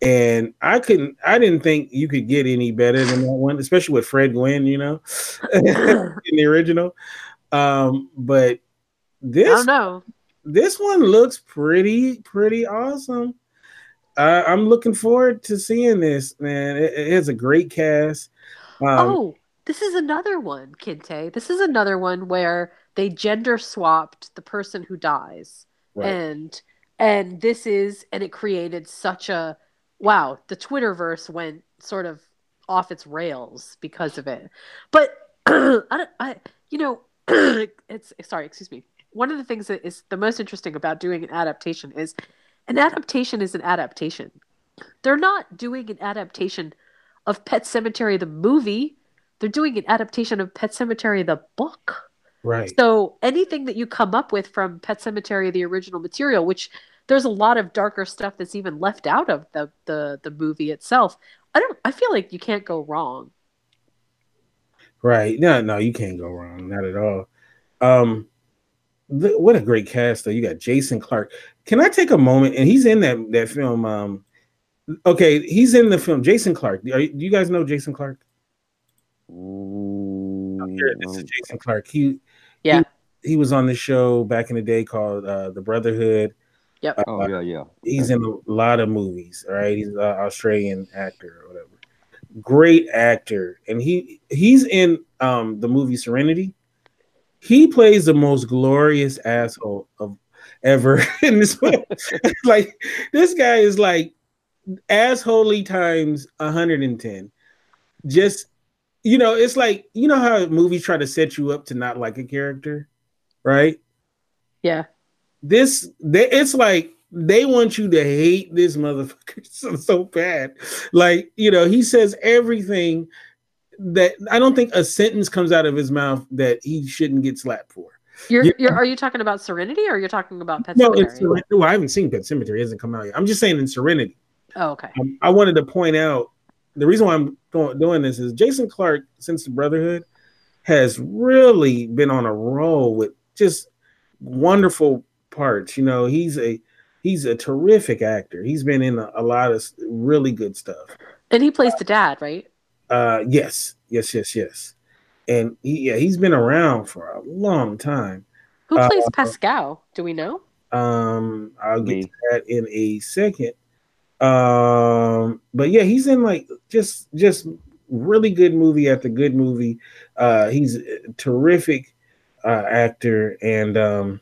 and I couldn't. I didn't think you could get any better than that one, especially with Fred Gwynne. You know, in the original. Um, but this, I don't know. this one looks pretty pretty awesome. Uh, I'm looking forward to seeing this, man. It, it has a great cast. Um, oh, this is another one, Kinte. This is another one where they gender swapped the person who dies. right. And and this is and it created such a wow, the Twitterverse went sort of off its rails because of it. But I don't I you know it's sorry, excuse me. One of the things that is the most interesting about doing an adaptation is an adaptation is an adaptation. They're not doing an adaptation of Pet Sematary the movie. They're doing an adaptation of Pet Sematary the book. right. So anything that you come up with from Pet Sematary, the original material, which there's a lot of darker stuff that's even left out of the the, the movie itself. I don't. I feel like you can't go wrong. Right. No, no, you can't go wrong. Not at all. Um, th- what a great cast though. You got Jason Clarke. Can I take a moment? And he's in that that film. Um, okay, he's in the film. Jason Clarke. Are, you- do you guys know Jason Clarke? Mm, Here, this is Jason Clarke. He Yeah. he was on the show back in the day called uh, The Brotherhood. Yep. Uh, oh yeah, yeah. He's in a lot of movies. All right, he's an Australian actor or whatever. Great actor, and he he's in um the movie Serenity. He plays the most glorious asshole of ever in this movie. like this guy is like assholey times 110. Just you know, it's like you know how movies try to set you up to not like a character, right? Yeah. this they, it's like they want you to hate this motherfucker so, so bad like you know he says everything that i don't think a sentence comes out of his mouth that he shouldn't get slapped for You're, Yeah. you're are you talking about Serenity or you're talking about Pet no Sematary? well i haven't seen pet sematary it hasn't come out yet i'm just saying in serenity oh, okay. um, i wanted to point out the reason why i'm do- doing this is jason clarke since the brotherhood has really been on a roll with just wonderful parts you know he's a he's a terrific actor he's been in a, a lot of really good stuff And he plays the dad, right? uh yes yes yes yes and he, yeah he's been around for a long time Who Uh, plays Pascow? Do we know? Um, I'll get to that in a second. Um, but yeah, he's in like just just really good movie after good movie. Uh, he's a terrific uh, actor, and um,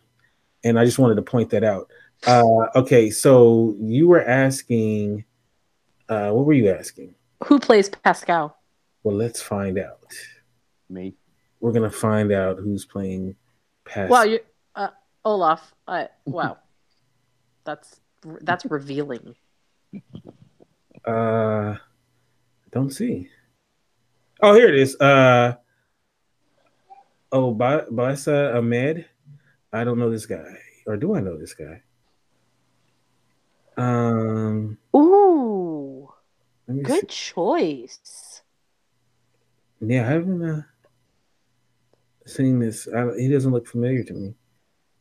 and I just wanted to point that out. Uh, okay, so you were asking, uh, what were you asking? Who plays Pascow? Well, let's find out. Me. We're gonna find out who's playing. Past. Well, you uh, Olaf. Uh, wow. That's that's revealing. Uh, don't see. Oh, here it is. Uh, oh, ba- Obssa Ahmed. I don't know this guy, or do I know this guy? Um, Ooh, let me good choice. Yeah, I haven't uh, seen this. I, he doesn't look familiar to me,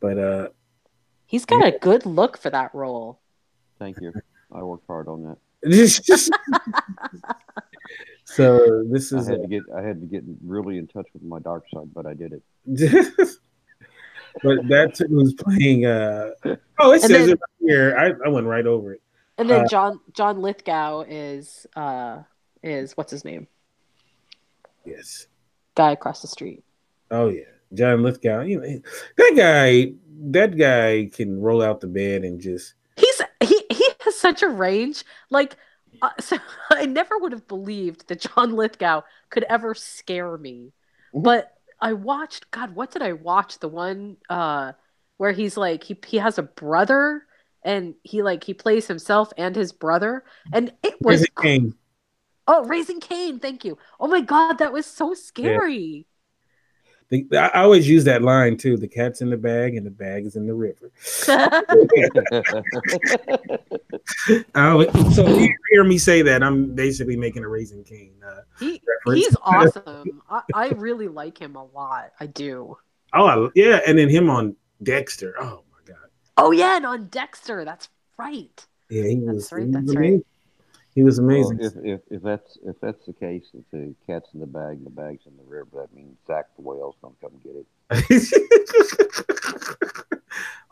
but uh, He's got a good look for that role. Thank you. I worked hard on that. just, just so this is I is. had to get I had to get really in touch with my dark side, but I did it. but that's who's playing. Uh, oh, it And says then- it right here. I, I went right over it. And then Uh, John John Lithgow is uh is what's his name? Yes. Guy across the street. Oh yeah, John Lithgow. You know that guy. That guy can roll out the bed and just. He's he he has such a range. Like uh, so I never would have believed that John Lithgow could ever scare me. Mhm. But I watched God, what did I watch? The one uh where he's like he he has a brother and he like he plays himself and his brother and it was Raising Cain. oh raising Cain thank you oh my god that was so scary The- I always use that line too. The cat's in the bag and the bag is in the river. Always- so you hear me say that, I'm basically making a raising Cain. Uh, he, he's awesome I, I really like him a lot I do oh I, yeah, and then him on Dexter. Oh my god. oh yeah and on Dexter that's right Yeah, he was. That's right, that's right. Amazing. He was amazing. Well, if, if if that's if that's the case, if the cat's in the bag, the bag's in the rear, but that means Zach the whale's gonna come get it.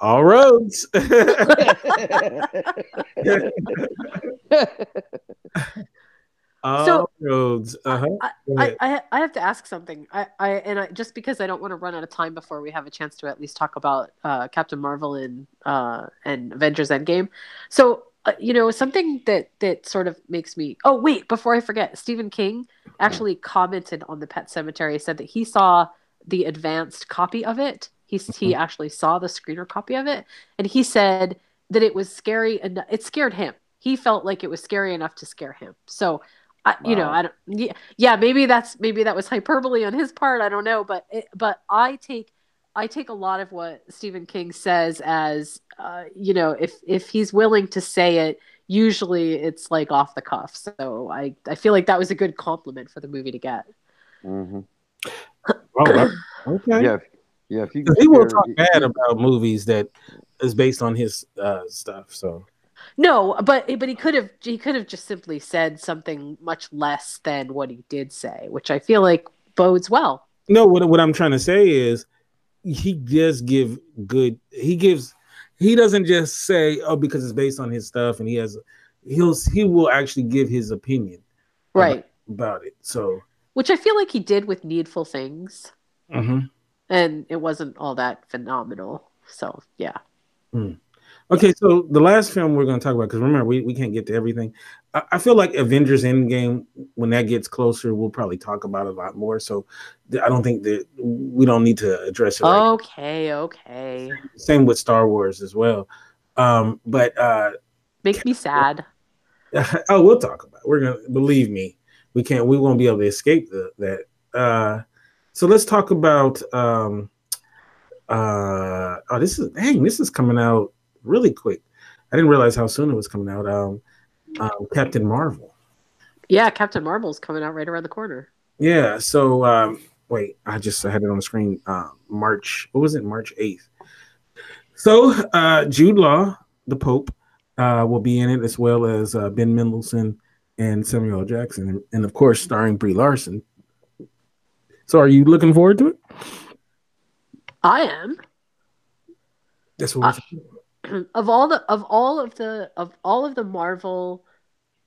All roads. All So- roads. Uh-huh. I, I. I, I have to ask something. I, I and I just because I don't want to run out of time before we have a chance to at least talk about uh, Captain Marvel and uh, and Avengers Endgame. So uh, you know something that that sort of makes me. Oh wait, before I forget, Stephen King actually commented on the Pet Sematary. Said that he saw the advanced copy of it. He he actually saw the screener copy of it, and he said that it was scary and it scared him. He felt like it was scary enough to scare him. So. I, you know, I don't. Yeah, yeah, maybe that's maybe that was hyperbole on his part. I don't know, but it, but I take I take a lot of what Stephen King says as uh, you know, if if he's willing to say it, usually it's like off the cuff. So I I feel like that was a good compliment for the movie to get. hmm Oh, okay. Yeah, yeah. If you he will scare- talk bad about movies that is based on his uh, stuff. So No, but but he could have he could have just simply said something much less than what he did say, which I feel like bodes well. no, what what I'm trying to say is he does give good. He gives. He doesn't just say, "Oh, because it's based on his stuff," and he has. He'll he will actually give his opinion Right. about it. So. Which I feel like he did with Needful Things. mhm. and it wasn't all that phenomenal. So yeah, Okay, so the last film we're going to talk about, because remember, we, we can't get to everything. I, I feel like Avengers Endgame, when that gets closer, we'll probably talk about it a lot more. So I don't think that we don't need to address it. right okay, okay, Same with Star Wars as well. Um, but uh, make me sad. oh, we'll talk about. It. We're gonna believe me. We can't. We won't be able to escape the, that. Uh, so let's talk about. Um, uh, oh, this is dang. This is coming out really quick. I didn't realize how soon it was coming out. Um, um, Captain Marvel. Yeah, Captain Marvel's coming out right around the corner. Yeah. So um, wait, I just I had it on the screen. Uh, March. What was it? March eighth. So uh, Jude Law, the Pope, uh, will be in it as well as uh, Ben Mendelsohn and Samuel L. Jackson, and, and of course starring Brie Larson. So are you looking forward to it? I am That's what. we're of all the of all of the of all of the Marvel,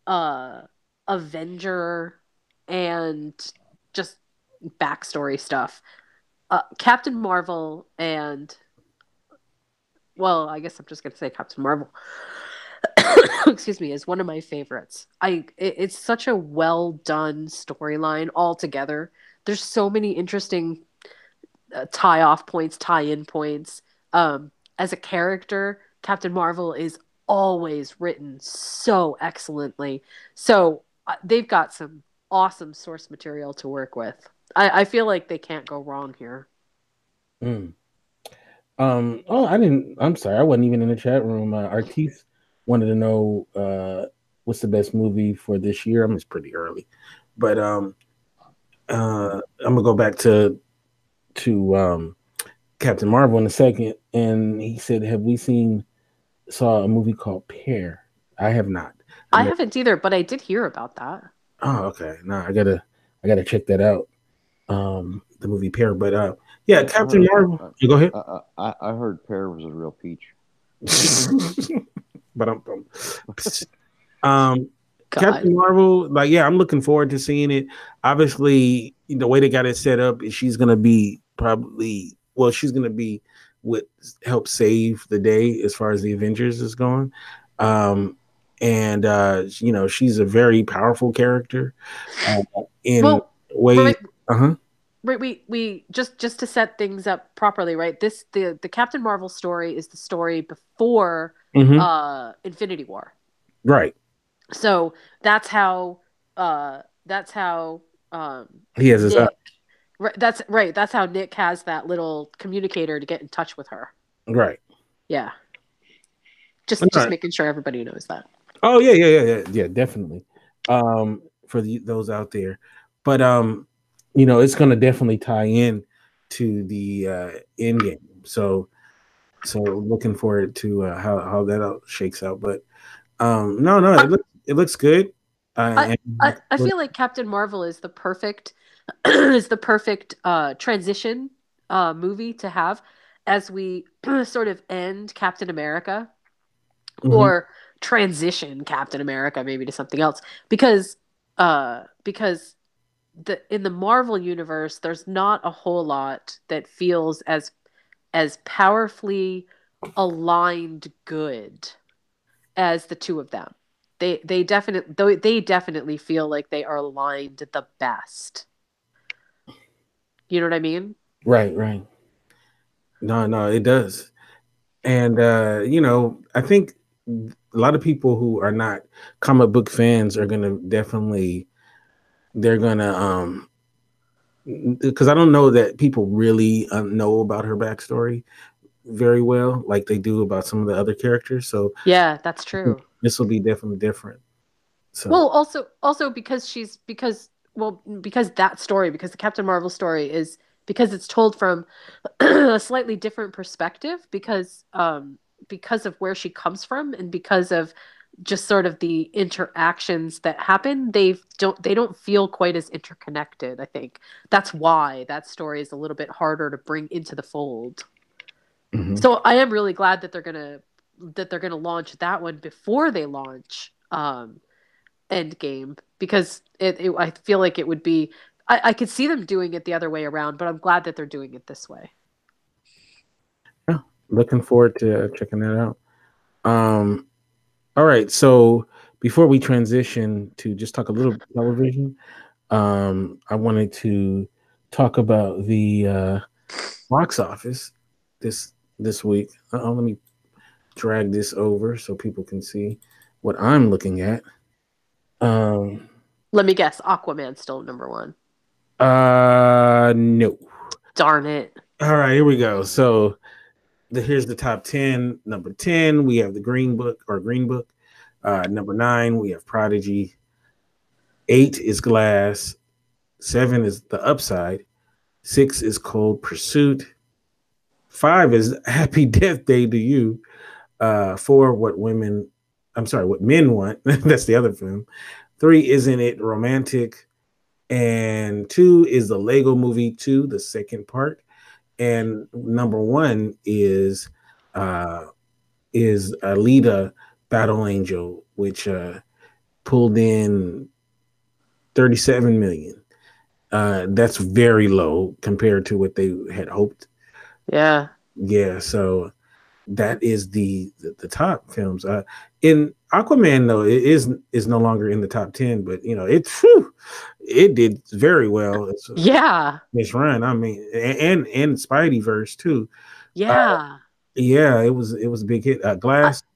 uh, Avenger, and just backstory stuff. Uh, Captain Marvel and well, I guess I'm just gonna say Captain Marvel. excuse me, is one of my favorites. I it, it's such a well done storyline altogether. There's so many interesting uh, tie off points, tie in points. Um, as a character, Captain Marvel is always written so excellently. So uh, they've got some awesome source material to work with. I, I feel like they can't go wrong here. Mm. Um. Oh, I didn't. I'm sorry. I wasn't even in the chat room. Uh, Artis wanted to know uh, what's the best movie for this year. I mean, just pretty early, but um, uh, I'm gonna go back to to um, Captain Marvel in a second. And he said, "Have we seen saw a movie called Pear?" I have not. I never- haven't either, but I did hear about that. Oh, okay. No, I gotta I gotta check that out. Um, the movie Pear, but uh, yeah, Captain Marvel. You go ahead. I, I, I heard Pear was a real peach. but I'm, um, God. Captain Marvel, like, yeah, I'm looking forward to seeing it. Obviously, the way they got it set up is she's gonna be probably well, she's gonna be what help save the day as far as the Avengers is going. Um, and uh, you know, she's a very powerful character uh, in well, ways. right, Uh-huh. right, we we just just to set things up properly, right? This the the Captain Marvel story is the story before Mhm. uh Infinity War. right. So that's how uh that's how um He has his Nick, right, that's right, that's how Nick has that little communicator to get in touch with her. right. Yeah. Just All just right. making sure everybody knows that. Oh yeah, yeah, yeah, yeah, yeah, definitely. Um, for the, those out there, but um, you know, it's gonna definitely tie in to the uh, end game. So, so looking forward to uh, how how that all shakes out. But um, no, no, it looks it looks good. Uh, I, I feel like Captain Marvel is the perfect is the perfect uh, transition uh, movie to have as we sort of end Captain America mm-hmm. or transition Captain America maybe to something else because uh, because the in the Marvel universe there's not a whole lot that feels as as powerfully aligned good as the two of them. They they definitely they definitely feel like they are aligned the best. You know what I mean? Right, right. No, no, it does. And uh, you know, I think a lot of people who are not comic book fans are gonna definitely they're gonna um because I don't know that people really uh, know about her backstory very well, like they do about some of the other characters. So yeah, that's true. This will be definitely different. So well, also also because she's because well because that story because the Captain Marvel story is because it's told from a slightly different perspective because um because of where she comes from and because of just sort of the interactions that happen they don't they don't feel quite as interconnected i think. That's why that story is a little bit harder to bring into the fold. Mm-hmm. so i am really glad that they're gonna that they're gonna launch that one before they launch um endgame because it, it i feel like it would be I, I could see them doing it the other way around but i'm glad that they're doing it this way yeah looking forward to checking that out um all right. So before we transition to just talk a little television, um, I wanted to talk about the uh, box office this this week. Uh, let me drag this over so people can see what I'm looking at. Um, let me guess. Aquaman's still number one. Uh, no. Darn it. All right, here we go. So the, here's the top 10. Number 10, we have the Green Book or Green Book. Uh, number nine, we have Prodigy. Eight is Glass. Seven is The Upside. Six is Cold Pursuit. Five is Happy Death Day to You. Uh, four, What Women, I'm sorry, What Men Want. That's the other film. Three, Isn't It Romantic? And two is the Lego Movie 2, the second part and number one is uh is Alita Battle Angel, which uh pulled in 37 million. Uh that's very low compared to what they had hoped. Yeah. Yeah, so that is the the, the top films. Uh in Aquaman though it is is no longer in the top 10, but you know, it whew, it did very well. It's, yeah. Miss Run. I mean, and and Spidey verse too. Yeah. Uh, yeah, it was it was a big hit. Uh, Glass.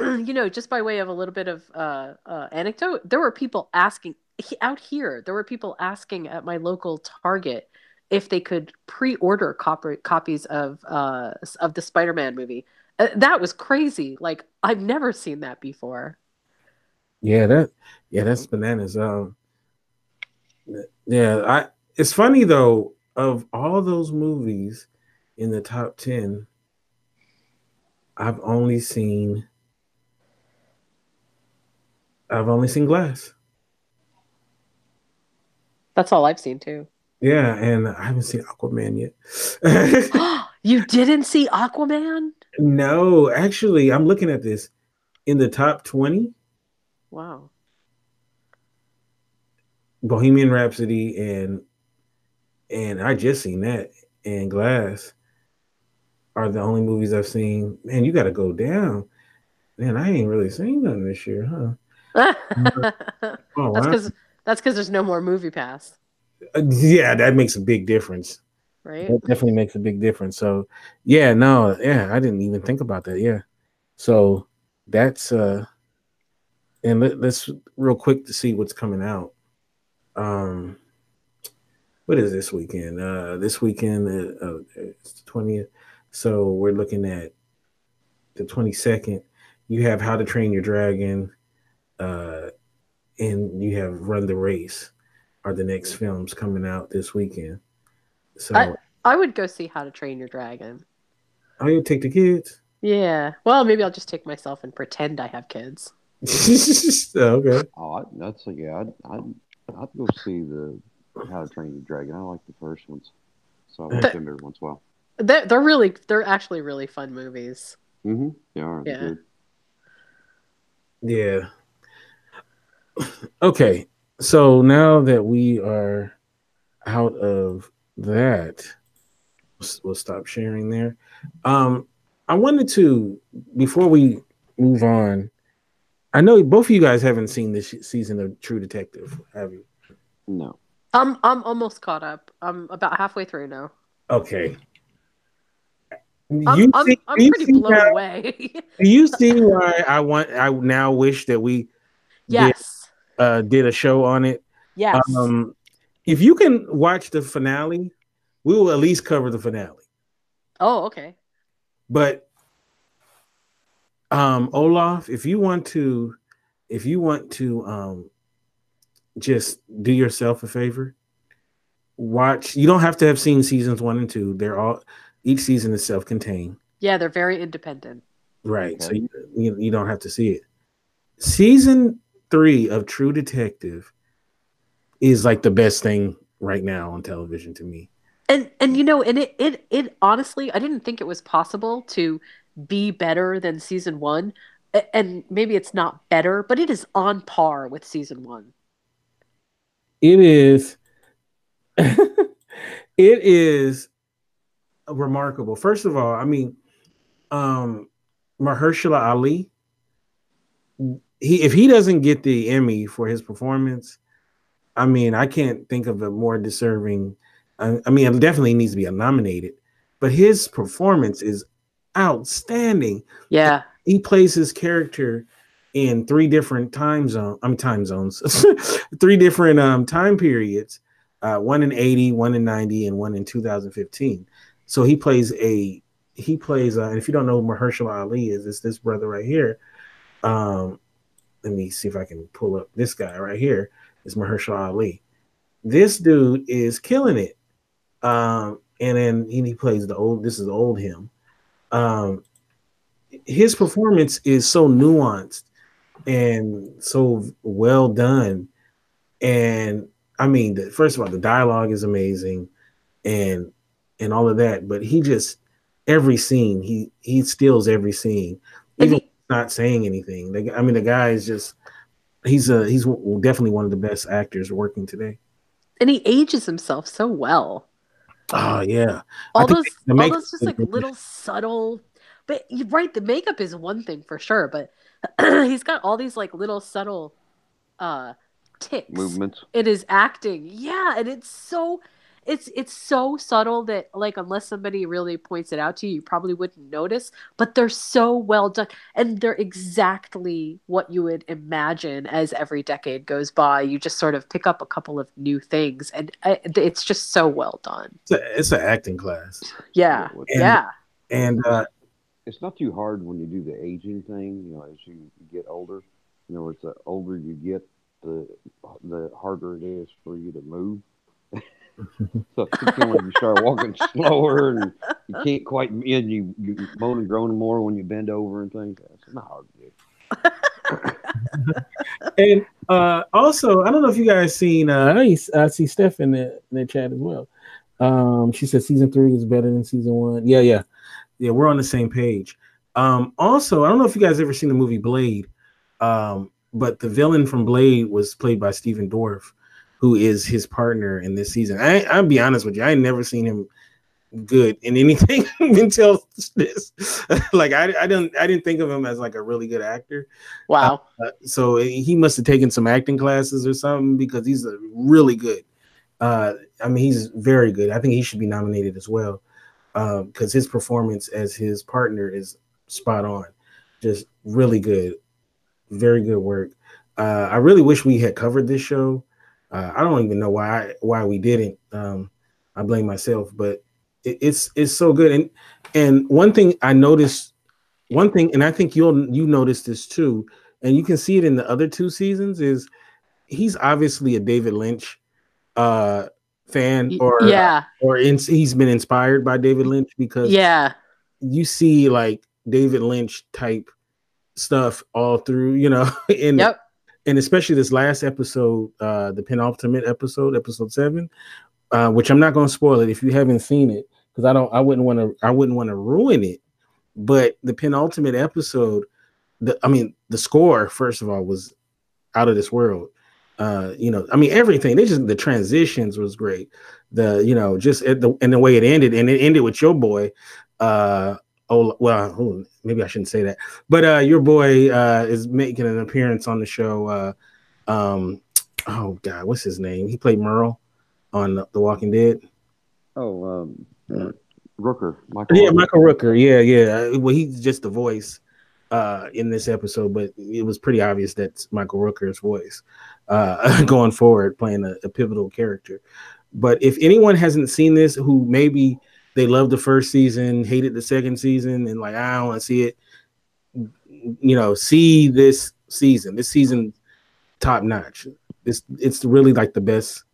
You know, just by way of a little bit of uh, uh, anecdote, there were people asking out here. There were people asking at my local Target if they could pre-order copy, copies of uh, of the Spider-Man movie. Uh, that was crazy. Like I've never seen that before. Yeah, that yeah, that's bananas. Um, yeah, I. It's funny though. Of all those movies in the top ten, I've only seen. I've only seen Glass. That's all I've seen too. Yeah, and I haven't seen Aquaman yet. you didn't see Aquaman? No, actually, I'm looking at this in the top 20. Wow. Bohemian Rhapsody and and I just seen that and Glass are the only movies I've seen. Man, you got to go down. Man, I ain't really seen none this year, huh? oh, that's because that's because there's no more MoviePass. Yeah, that makes a big difference. Right. That definitely makes a big difference. So, yeah, no, yeah, I didn't even think about that. Yeah. So that's uh, and let, let's real quick to see what's coming out um what is this weekend? Uh this weekend uh, uh, it's the 20th. So we're looking at the 22nd. You have How to Train Your Dragon uh and you have Run the Race are the next films coming out this weekend. So I, I would go see How to Train Your Dragon. Oh, you take the kids? Yeah. Well, maybe I'll just take myself and pretend I have kids. okay. Oh, I, that's a, yeah. I'd, I'd I'd go see the How to Train Your Dragon. I like the first ones, so I watch them every once in a while. They're, they're really, they're actually really fun movies. Mm-hmm. They are. Yeah. Good. Yeah. Okay. So now that we are out of that, we'll- we'll stop sharing there. Um, I wanted to before we move on. I know both of you guys haven't seen this season of True Detective, have you? No. I'm, I'm almost caught up. I'm about halfway through now. Okay. I'm, You I'm, see- I'm you pretty blown how- away. Do you see why I want? I now wish that we yes. Uh, did a show on it. Yes. Um, if you can watch the finale, we will at least cover the finale. oh, okay. But um, Olaf, if you want to, if you want to, um, just do yourself a favor, watch. You don't have to have seen seasons one and two. They're all each season is self-contained. Yeah, they're very independent. Right. So you, you you don't have to see it. Season three of True Detective is like the best thing right now on television to me. And and you know, and it it it honestly, I didn't think it was possible to be better than season one. And maybe it's not better, but it is on par with season one. It is it is remarkable. First of all, I mean, um Mahershala Ali, he if he doesn't get the Emmy for his performance, I mean, I can't think of a more deserving. I, I mean, it definitely needs to be nominated, but his performance is outstanding. Yeah. He plays his character in three different time zone. I mean, time zones, three different um time periods. Uh, one in 80, one in 90, and one in 2015. So he plays a he plays. Uh, and if you don't know who Mahershala Ali is, it's this brother right here. Um, let me see if I can pull up this guy right here. Is Mahershala Ali? This dude is killing it. Um, and then he, plays the old. This is old him. Um, his performance is so nuanced and so well done. And I mean, the, first of all, the dialogue is amazing, and and all of that. But he just every scene he he steals every scene, not saying anything. The, I mean, the guy is just he's a he's definitely one of the best actors working today. And he ages himself so well. Oh yeah, All think those the all those just is like good. little subtle but you're right, the makeup is one thing for sure, but he's got all these like little subtle uh ticks. Movements. it is acting yeah and it's so it's it's so subtle that like unless somebody really points it out to you you probably wouldn't notice but they're so well done and they're exactly what you would imagine as every decade goes by you just sort of pick up a couple of new things and uh, it's just so well done it's a, it's an acting class, yeah And- yeah and uh, It's not too hard when you do the aging thing. You know, as you get older. You know, it's the older you get, the the harder it is for you to move. so you know, when you start walking slower and you can't quite, and you you moan and groan more when you bend over and things. It's not hard to do. and uh, also, I don't know if you guys seen. Uh, I, I see Steph in the, in the chat as well. Um, she said season three is better than season one. Yeah, yeah, yeah. We're on the same page. Um, also, I don't know if you guys ever seen the movie Blade, um, but the villain from Blade was played by Stephen Dorff, who is his partner in this season. I, I'll be honest with you, I never seen him good in anything until this. like I, I didn't, I didn't think of him as like a really good actor. wow Uh, so he must have taken some acting classes or something because he's a really good. Uh, I mean, he's very good. I think he should be nominated as well because his performance as his partner is spot on, just really good, very good work. Uh, I really wish we had covered this show. Uh, I don't even know why why we didn't. Um, I blame myself, but it, it's it's so good. And and one thing I noticed, one thing, and I think you'll you noticed this too and you can see it in the other two seasons is he's obviously a David Lynch uh fan or yeah or in, he's been inspired by David Lynch because yeah you see like David Lynch type stuff all through, you know, and Yep. And especially this last episode, uh, the penultimate episode, episode seven, uh, which I'm not going to spoil it if you haven't seen it, because I don't, I wouldn't want to, I wouldn't want to ruin it. But the penultimate episode, the, I mean, the score first of all was out of this world. Uh, you know, I mean, everything. They just the transitions was great. The you know, just at the and the way it ended, and it ended with your boy. Uh, oh well, maybe I shouldn't say that, but uh, your boy uh is making an appearance on the show. Uh, um, oh god, what's his name? He played Merle on The Walking Dead. Oh, um, Rooker. Michael Yeah, Rooker. Michael Rooker. Yeah, yeah. Well, he's just the voice uh, in this episode, but it was pretty obvious that's Michael Rooker's voice uh, going forward, playing a, a pivotal character. But if anyone hasn't seen this, who maybe they loved the first season, hated the second season, and like I don't want to see it, you know, see this season. This season, top notch. It's it's really like the best.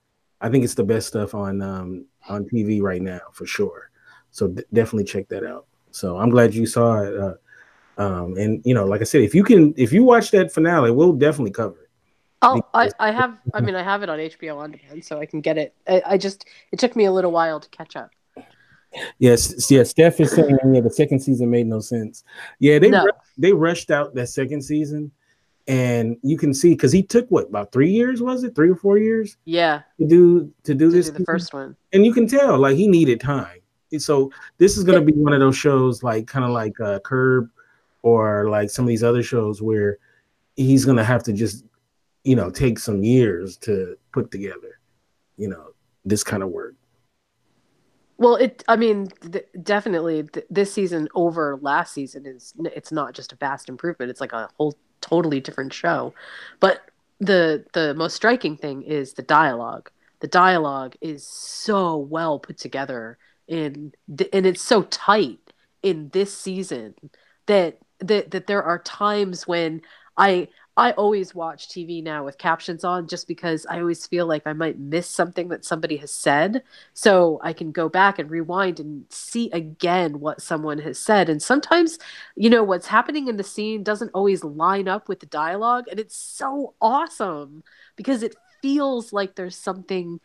I think it's the best stuff on um, on TV right now for sure. So d- definitely check that out. So I'm glad you saw it. Uh, um, and you know, like I said, if you can, if you watch that finale, we'll definitely cover it. Oh, I, I have. I mean, I have it on HBO on demand, so I can get it. I, I just it took me a little while to catch up. Yes, yeah. Steph is saying, yeah, the second season made no sense. Yeah, they No. they rushed out that second season, and you can see because he took what about three years? Was it three or four years Yeah, to do to do to this? do the season? first one. and you can tell like he needed time. And So this is gonna be one of those shows like kind of like uh, Curb or like some of these other shows where he's gonna have to just you know take some years to put together, you know, this kind of work. Well, it. I mean, th- definitely th- this season over last season is. It's not just a vast improvement. It's like a whole totally different show. But the the most striking thing is the dialogue. The dialogue is so well put together, in and it's so tight in this season that that that there are times when I I always watch TV now with captions on just because I always feel like I might miss something that somebody has said so I can go back and rewind and see again what someone has said. And sometimes, you know, what's happening in the scene doesn't always line up with the dialogue. And it's so awesome because it feels like there's something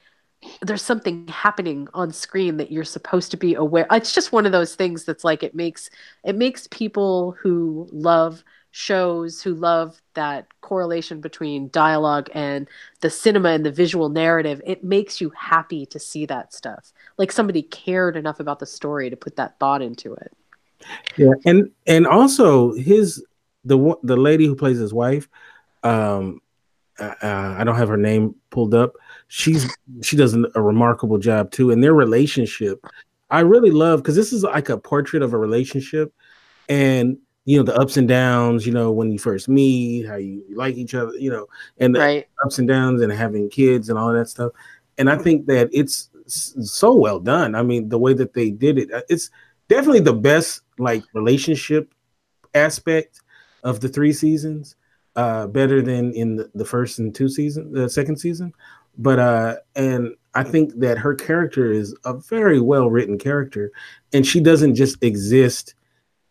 there's something happening on screen that you're supposed to be aware it's just one of those things that's like it makes it makes people who love shows who love that correlation between dialogue and the cinema and the visual narrative it makes you happy to see that stuff. Like somebody cared enough about the story to put that thought into it. Yeah, and and also his the the lady who plays his wife, um, uh, uh, I don't have her name pulled up. She's she does a remarkable job too, and their relationship, I really love because this is like a portrait of a relationship, and you know the ups and downs. You know when you first meet, how you like each other. You know, and the right ups and downs, and having kids and all that stuff. And I think that it's so well done. I mean, the way that they did it, uh, it's definitely the best like relationship aspect of the three seasons uh better than in the, the first and two season the second season but uh and i think that her character is a very well written character and she doesn't just exist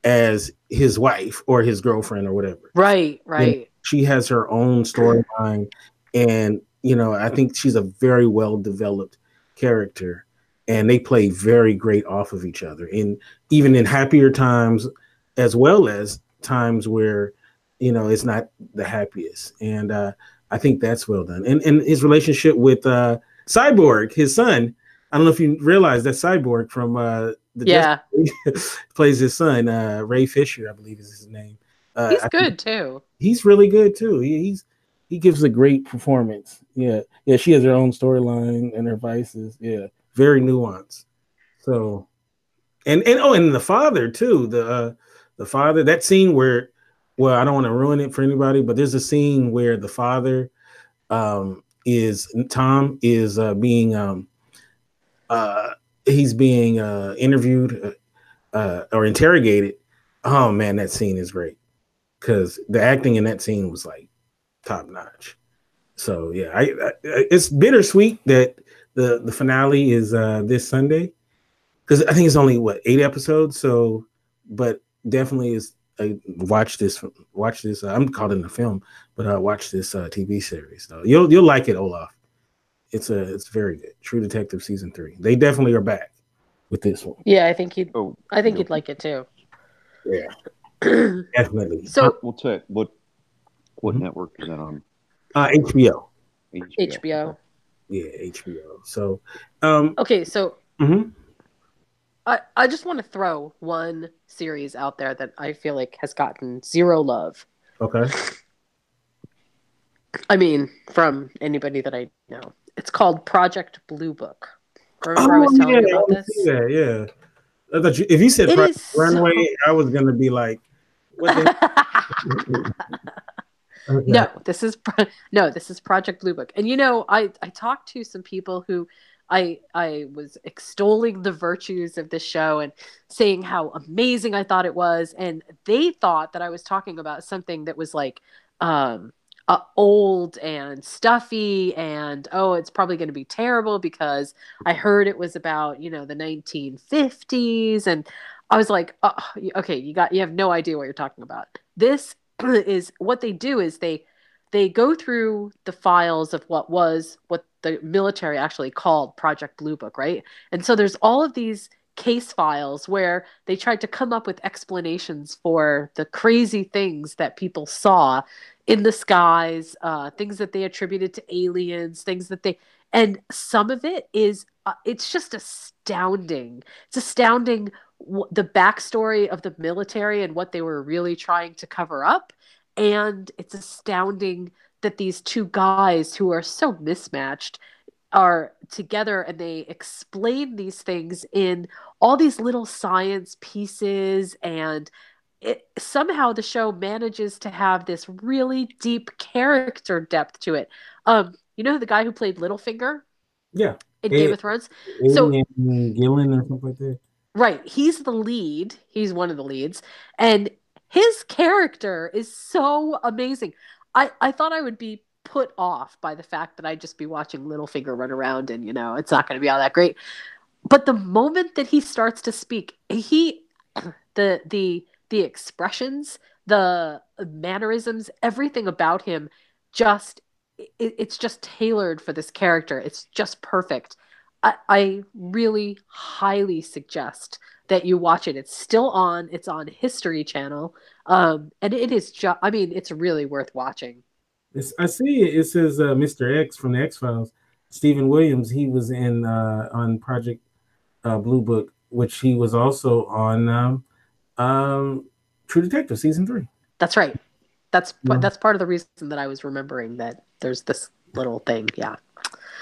as his wife or his girlfriend or whatever. Right right. she has her own storyline and you know i think she's a very well developed character and they play very great off of each other and even in happier times as well as times where you know it's not the happiest. And uh i think that's well done. And and his relationship with uh cyborg his son i don't know if you realize that cyborg from uh the yeah plays his son uh ray fisher i believe is his name uh, he's I good too he's really good too. He, he's he gives a great performance. Yeah, yeah. She has her own storyline and her vices. Yeah, very nuanced. So, and and oh, and the father too. The uh, the father. That scene where, well, I don't want to ruin it for anybody, but there's a scene where the father, um, is Tom is uh, being um, uh, he's being uh interviewed, uh, uh, or interrogated. Oh man, that scene is great because the acting in that scene was like top notch. So yeah, I, I it's bittersweet that the the finale is uh this Sunday because I think it's only what eight episodes. So, but definitely is uh, watch this. Watch this. Uh, I'm caught in the film, but uh, watch this uh, TV series. Though you'll you'll like it, Olaf. It's a it's very good. True Detective season three. They definitely are back with this one. Yeah, I think he'd. Oh, I think yeah. you'd like it too. Yeah, definitely. so We'll check what what Mhm. network is that on? uh, HBO. HBO. Yeah, HBO. So, um, Okay, so mhm. I, I just want to throw one series out there that I feel like has gotten zero love. okay. I mean, from anybody that I know. It's called Project Blue Book. Remember I was telling you Oh, I about this? that, yeah. I thought you, if you said Project is so- Runway, I was gonna be like, what the? Okay. no, this is Pro- no, this is Project Blue Book. And you know, I I talked to some people who I I was extolling the virtues of this show and saying how amazing I thought it was, and they thought that I was talking about something that was like um uh, old and stuffy and oh it's probably going to be terrible because i heard it was about you know the 1950s and i was like oh, okay you got you have no idea what you're talking about. This is what they do is they they go through the files of what was what the military actually called project blue book right? And so there's all of these case files where they tried to come up with explanations for the crazy things that people saw in the skies uh, things that they attributed to aliens things that they and some of it is uh, it's just astounding. It's astounding w- the backstory of the military and what they were really trying to cover up and it's astounding that these two guys who are so mismatched are together and they explain these things in all these little science pieces and it, somehow the show manages to have this really deep character depth to it um you know the guy who played Littlefinger Yeah, in. Game of Thrones So- Gillen or something like that. Right. He's the lead. He's one of the leads. And his character is so amazing. I, I thought I would be put off by the fact that I'd just be watching Littlefinger run around and, you know, it's not going to be all that great. But the moment that he starts to speak, he, the, the, the expressions, the mannerisms, everything about him just, it, it's just tailored for this character. It's just perfect. I, I really highly suggest that you watch it. It's still on. It's on History Channel, um, and it is just. I mean, it's really worth watching. It's, I see it. Says uh, Mr. X from the X Files. Steven Williams. He was in uh, on Project uh, Blue Book, which he was also on um, um, True Detective season three. That's right. That's Yeah. that's part of the reason that I was remembering that there's this little thing. Yeah.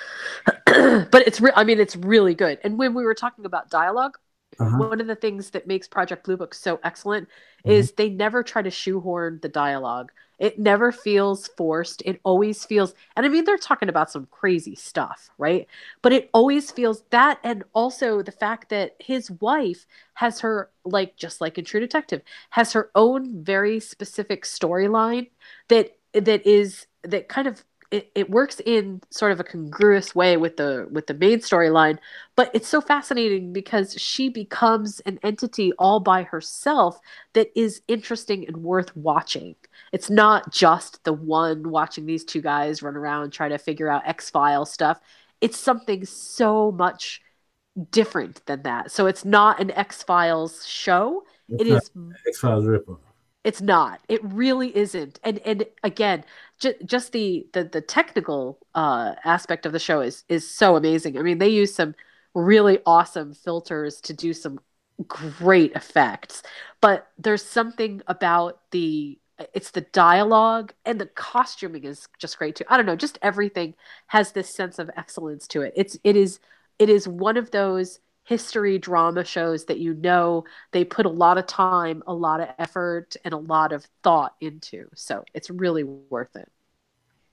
but it's re- I mean it's really good. And when we were talking about dialogue, Uh-huh. one of the things that makes Project Blue Book so excellent is they never try to shoehorn the dialogue. It never feels forced. It always feels, and I mean, they're talking about some crazy stuff, right? But it always feels that, and also the fact that his wife has her, like, just like in True Detective, has her own very specific storyline that that is that kind of it, it works in sort of a congruous way with the with the main storyline but it's so fascinating because she becomes an entity all by herself that is interesting and worth watching. It's not just the one watching these two guys run around try to figure out x file stuff. It's something so much different than that. So it's not an x files show It's it is X Files ripoff. It's not. It really isn't. And and again ju- just the, the the technical uh aspect of the show is is so amazing. I mean they use some really awesome filters to do some great effects but there's something about the it's the dialogue and the costuming is just great too. I don't know just everything has this sense of excellence to it. It's it is it is one of those history drama shows that you know they put a lot of time, a lot of effort, and a lot of thought into. So it's really worth it.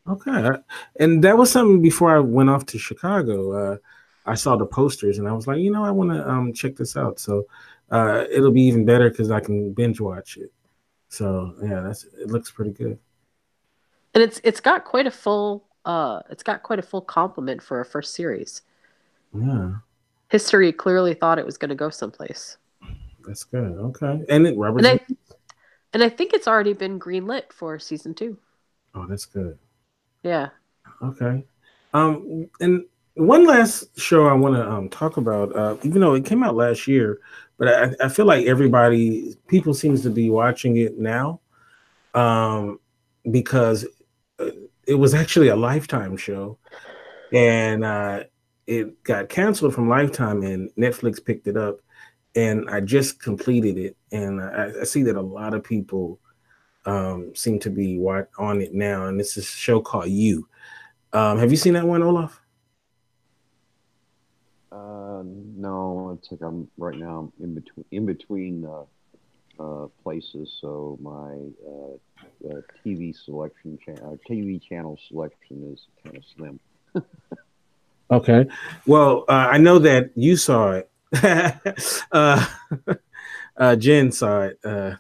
Okay, and that was something before I went off to Chicago. Uh, I saw the posters and I was like, you know, I want to um, check this out. So uh, it'll be even better because I can binge watch it. So yeah, that's it. Looks pretty good. And it's it's got quite a full uh it's got quite a full complement for a first series. Yeah, History clearly thought it was going to go someplace. that's good. Okay, and it Robert. And they And I think it's already been greenlit for season two. Oh, that's good. Yeah. Okay. Um, and one last show I want to um, talk about, uh, even though it came out last year, but I, I feel like everybody, people seems to be watching it now, um, because uh, it was actually a Lifetime show, and uh, it got canceled from Lifetime, and Netflix picked it up, and I just completed it, and I, I see that a lot of people um, seem to be on it now, and this is a show called You. Um, have you seen that one, Olaf? Uh, no, it's like I'm right now I'm in between in between uh, uh, places, so my uh, uh TV selection channel, uh, TV channel selection is kind of slim. okay, well, uh, I know that you saw it. uh, uh, Jen saw it. Uh,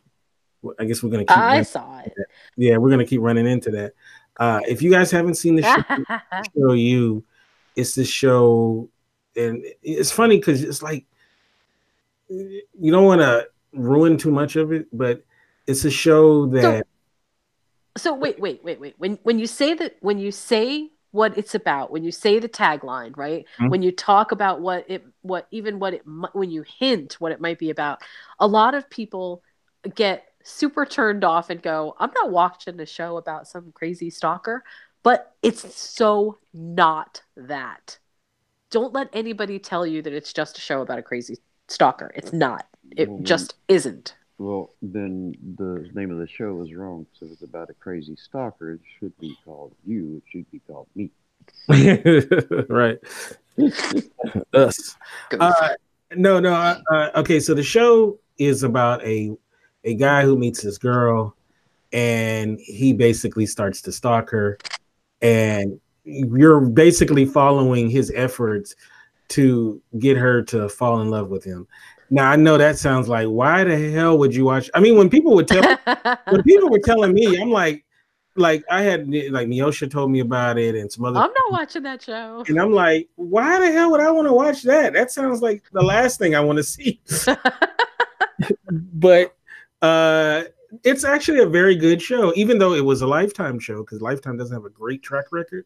I guess we're gonna. Keep I saw it. Yeah, we're gonna keep running into that. Uh, if you guys haven't seen the show, show you, it's the show, and it's funny because it's like you don't want to ruin too much of it, but it's a show that. So, so wait, wait, wait, wait. When when you say that, when you say what it's about, when you say the tagline, right? Mm-hmm. When you talk about what it, what even what it, when you hint what it might be about, a lot of people get super turned off and go, I'm not watching a show about some crazy stalker, but it's so not that. Don't let anybody tell you that it's just a show about a crazy stalker. It's not. It well, just isn't. Well, then the name of the show is wrong. So if it's about a crazy stalker, it should be called you. It should be called me. right. Us. Uh, no, no. Uh, uh, okay, so the show is about a a guy who meets this girl and he basically starts to stalk her and you're basically following his efforts to get her to fall in love with him. Now I know that sounds like why the hell would you watch? I mean, when people would tell when people were telling me, I'm like, like I had like Miosha told me about it and some other. I'm not watching that show. And I'm like, why the hell would I want to watch that? That sounds like the last thing I want to see. but uh, it's actually a very good show, even though it was a Lifetime show because Lifetime doesn't have a great track record.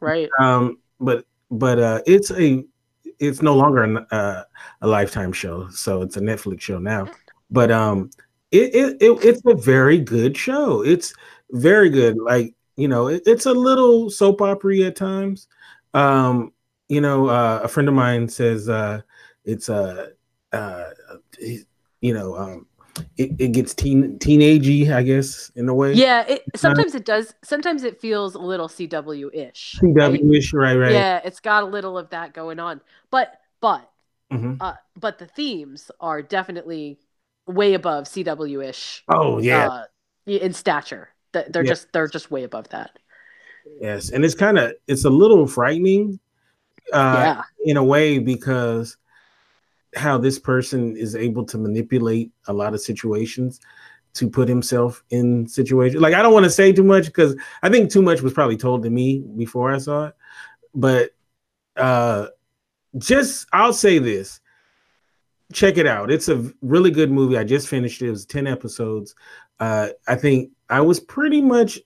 Right. Um, but but uh, it's a it's no longer a, uh, a Lifetime show, so it's a Netflix show now. But um, it, it, it it's a very good show. It's very good. Like you know, it, it's a little soap opera at times. Um, you know, uh, a friend of mine says uh, it's a uh, uh, you know um, it, it gets teen teenagey, I guess, in a way. Yeah, it sometimes it does. Sometimes it feels a little CW ish. CW ish, right? right? Yeah, it's got a little of that going on, but but mm-hmm. uh, but the themes are definitely way above CW ish. Oh yeah, uh, in stature, they're yeah. just they're just way above that. Yes, and it's kind of it's a little frightening, uh, yeah, in a way because how this person is able to manipulate a lot of situations to put himself in situations. Like I don't want to say too much because I think too much was probably told to me before I saw it. But uh just I'll say this. Check it out. It's a really good movie. I just finished it. It was 10 episodes. Uh I think I was pretty much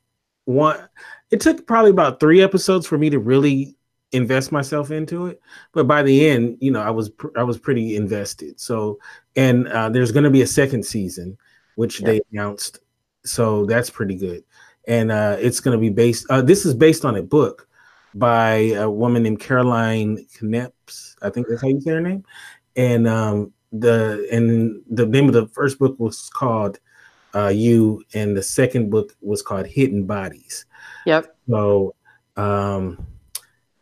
one it took probably about 3 episodes for me to really invest myself into it but by the end you know i was pr- i was pretty invested. So and uh, there's going to be a second season which they announced. So that's pretty good. And uh, it's going to be based uh, this is based on a book by a woman named caroline Kepnes i think that's how you say her name. And um, the and the name of the first book was called uh, you and the second book was called hidden bodies. Yep. So um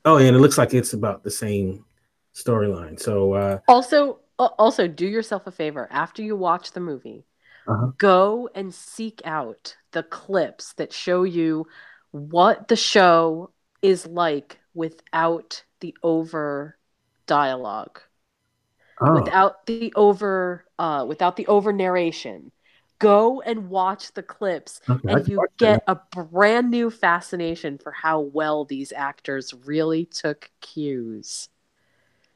Oh, and it looks like it's about the same storyline. So uh, also, also do yourself a favor after you watch the movie, uh-huh. go and seek out the clips that show you what the show is like without the over dialogue, oh. without the over, uh, without the over narration go and watch the clips okay, and you get that. a brand new fascination for how well these actors really took cues.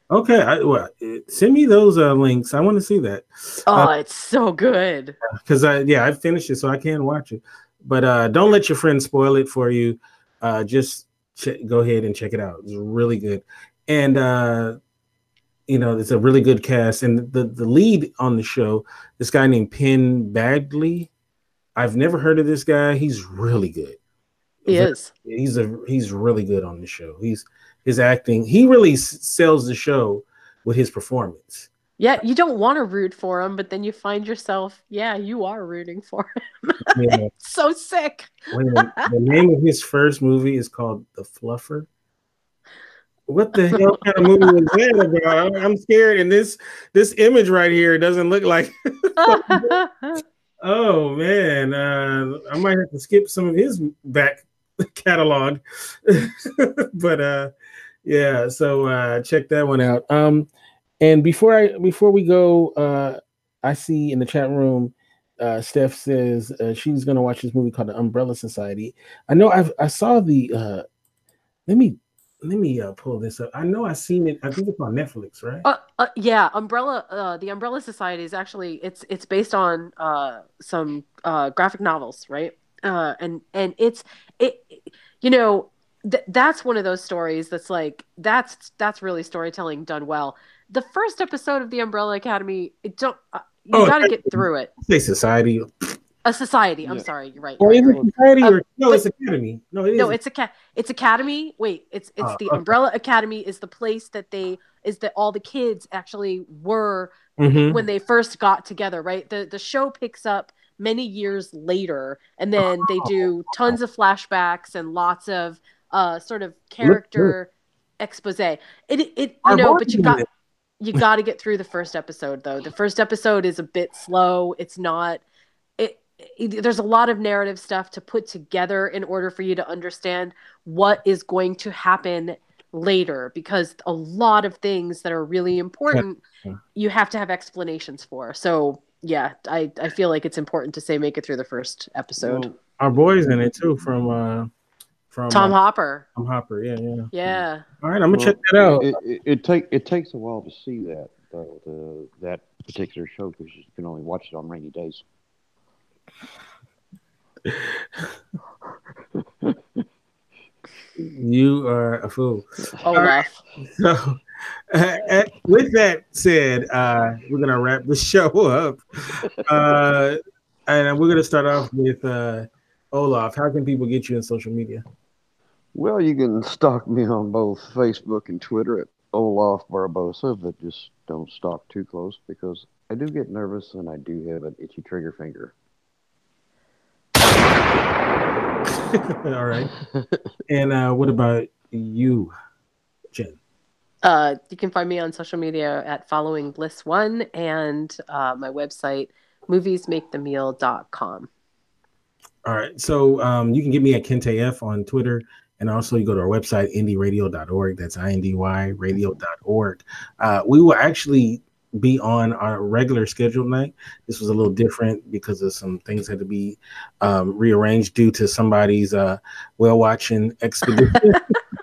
Okay, I, well, send me those uh, links. I want to see that. Oh, uh, it's so good. Because I yeah, I finished it, so I can watch it. But uh, don't let your friends spoil it for you. Uh, just ch- go ahead and check it out. It's really good, and uh, you know it's a really good cast. And the the lead on the show, this guy named Penn Badgley. I've never heard of this guy. He's really good. He is. He's a he's really good on the show. He's his acting. He really sells the show with his performance. Yeah, you don't want to root for him, but then you find yourself, yeah, you are rooting for him. Yeah. so sick. the name of his first movie is called The Fluffer. What the hell kind of movie was that about? I'm scared, and this this image right here doesn't look like. oh man, uh, I might have to skip some of his back catalog, but uh, yeah. So uh, check that one out. Um, and before I before we go, uh, I see in the chat room, uh, Steph says uh, she's gonna watch this movie called The Umbrella Society. I know I've I saw the. Uh, let me let me uh, pull this up. I know I've seen it. I think it's on Netflix, right? Uh, uh, yeah, Umbrella. Uh, the Umbrella Society is actually it's it's based on uh, some uh, graphic novels, right? Uh, and and it's it, you know, th- that's one of those stories that's like that's that's really storytelling done well. The first episode of the Umbrella Academy, it don't uh, you oh, got to get through it. Say society. A society. I'm yeah. sorry. You're right. Or is it society or um, no? It's academy. No, it no, it's a ca- It's academy. Wait, it's it's uh, the okay. Umbrella Academy is the place that they is that all the kids actually were mm-hmm. when they first got together. Right. The the show picks up many years later, and then they do tons of flashbacks and lots of uh sort of character expose. It it you know, but you got you got to get through the first episode though. The first episode is a bit slow. It's not there's a lot of narrative stuff to put together in order for you to understand what is going to happen later because a lot of things that are really important you have to have explanations for. So yeah i i feel like it's important to say make it through the first episode. Well, our boys in it too from uh from tom uh, hopper. Tom hopper yeah yeah. Yeah. All right i'm gonna well, check that out. it, it, it take it takes a while to see that though the that particular show because you can only watch it on rainy days you are a fool. Oh, right. So, uh, with that said, uh, we're gonna wrap the show up, uh, and we're gonna start off with uh, Olaf. How can people get you in social media? Well, you can stalk me on both Facebook and Twitter at Olaf Barbosa, but just don't stalk too close because I do get nervous and I do have an itchy trigger finger. All right. and uh, what about you, Jen? Uh, you can find me on social media at following bliss one and uh, my website moviesmakethemeal.com. All right. So um, you can get me at Kente F on Twitter. And also, you go to our website, indyradio.org. That's I N D Y radio.org. Uh, we will actually be on our regular scheduled night. This was a little different because of some things had to be um, rearranged due to somebody's uh, whale watching expedition.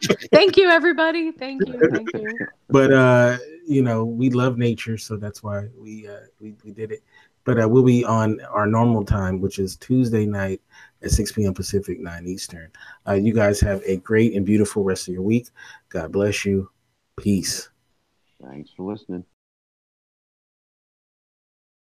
Thank you, everybody. Thank you. Thank you. But uh, you know, we love nature, so that's why we uh, we, we did it. But uh, we'll be on our normal time, which is Tuesday night at 6 p.m. Pacific, 9 Eastern. Uh, you guys have a great and beautiful rest of your week. God bless you. Peace. Thanks for listening.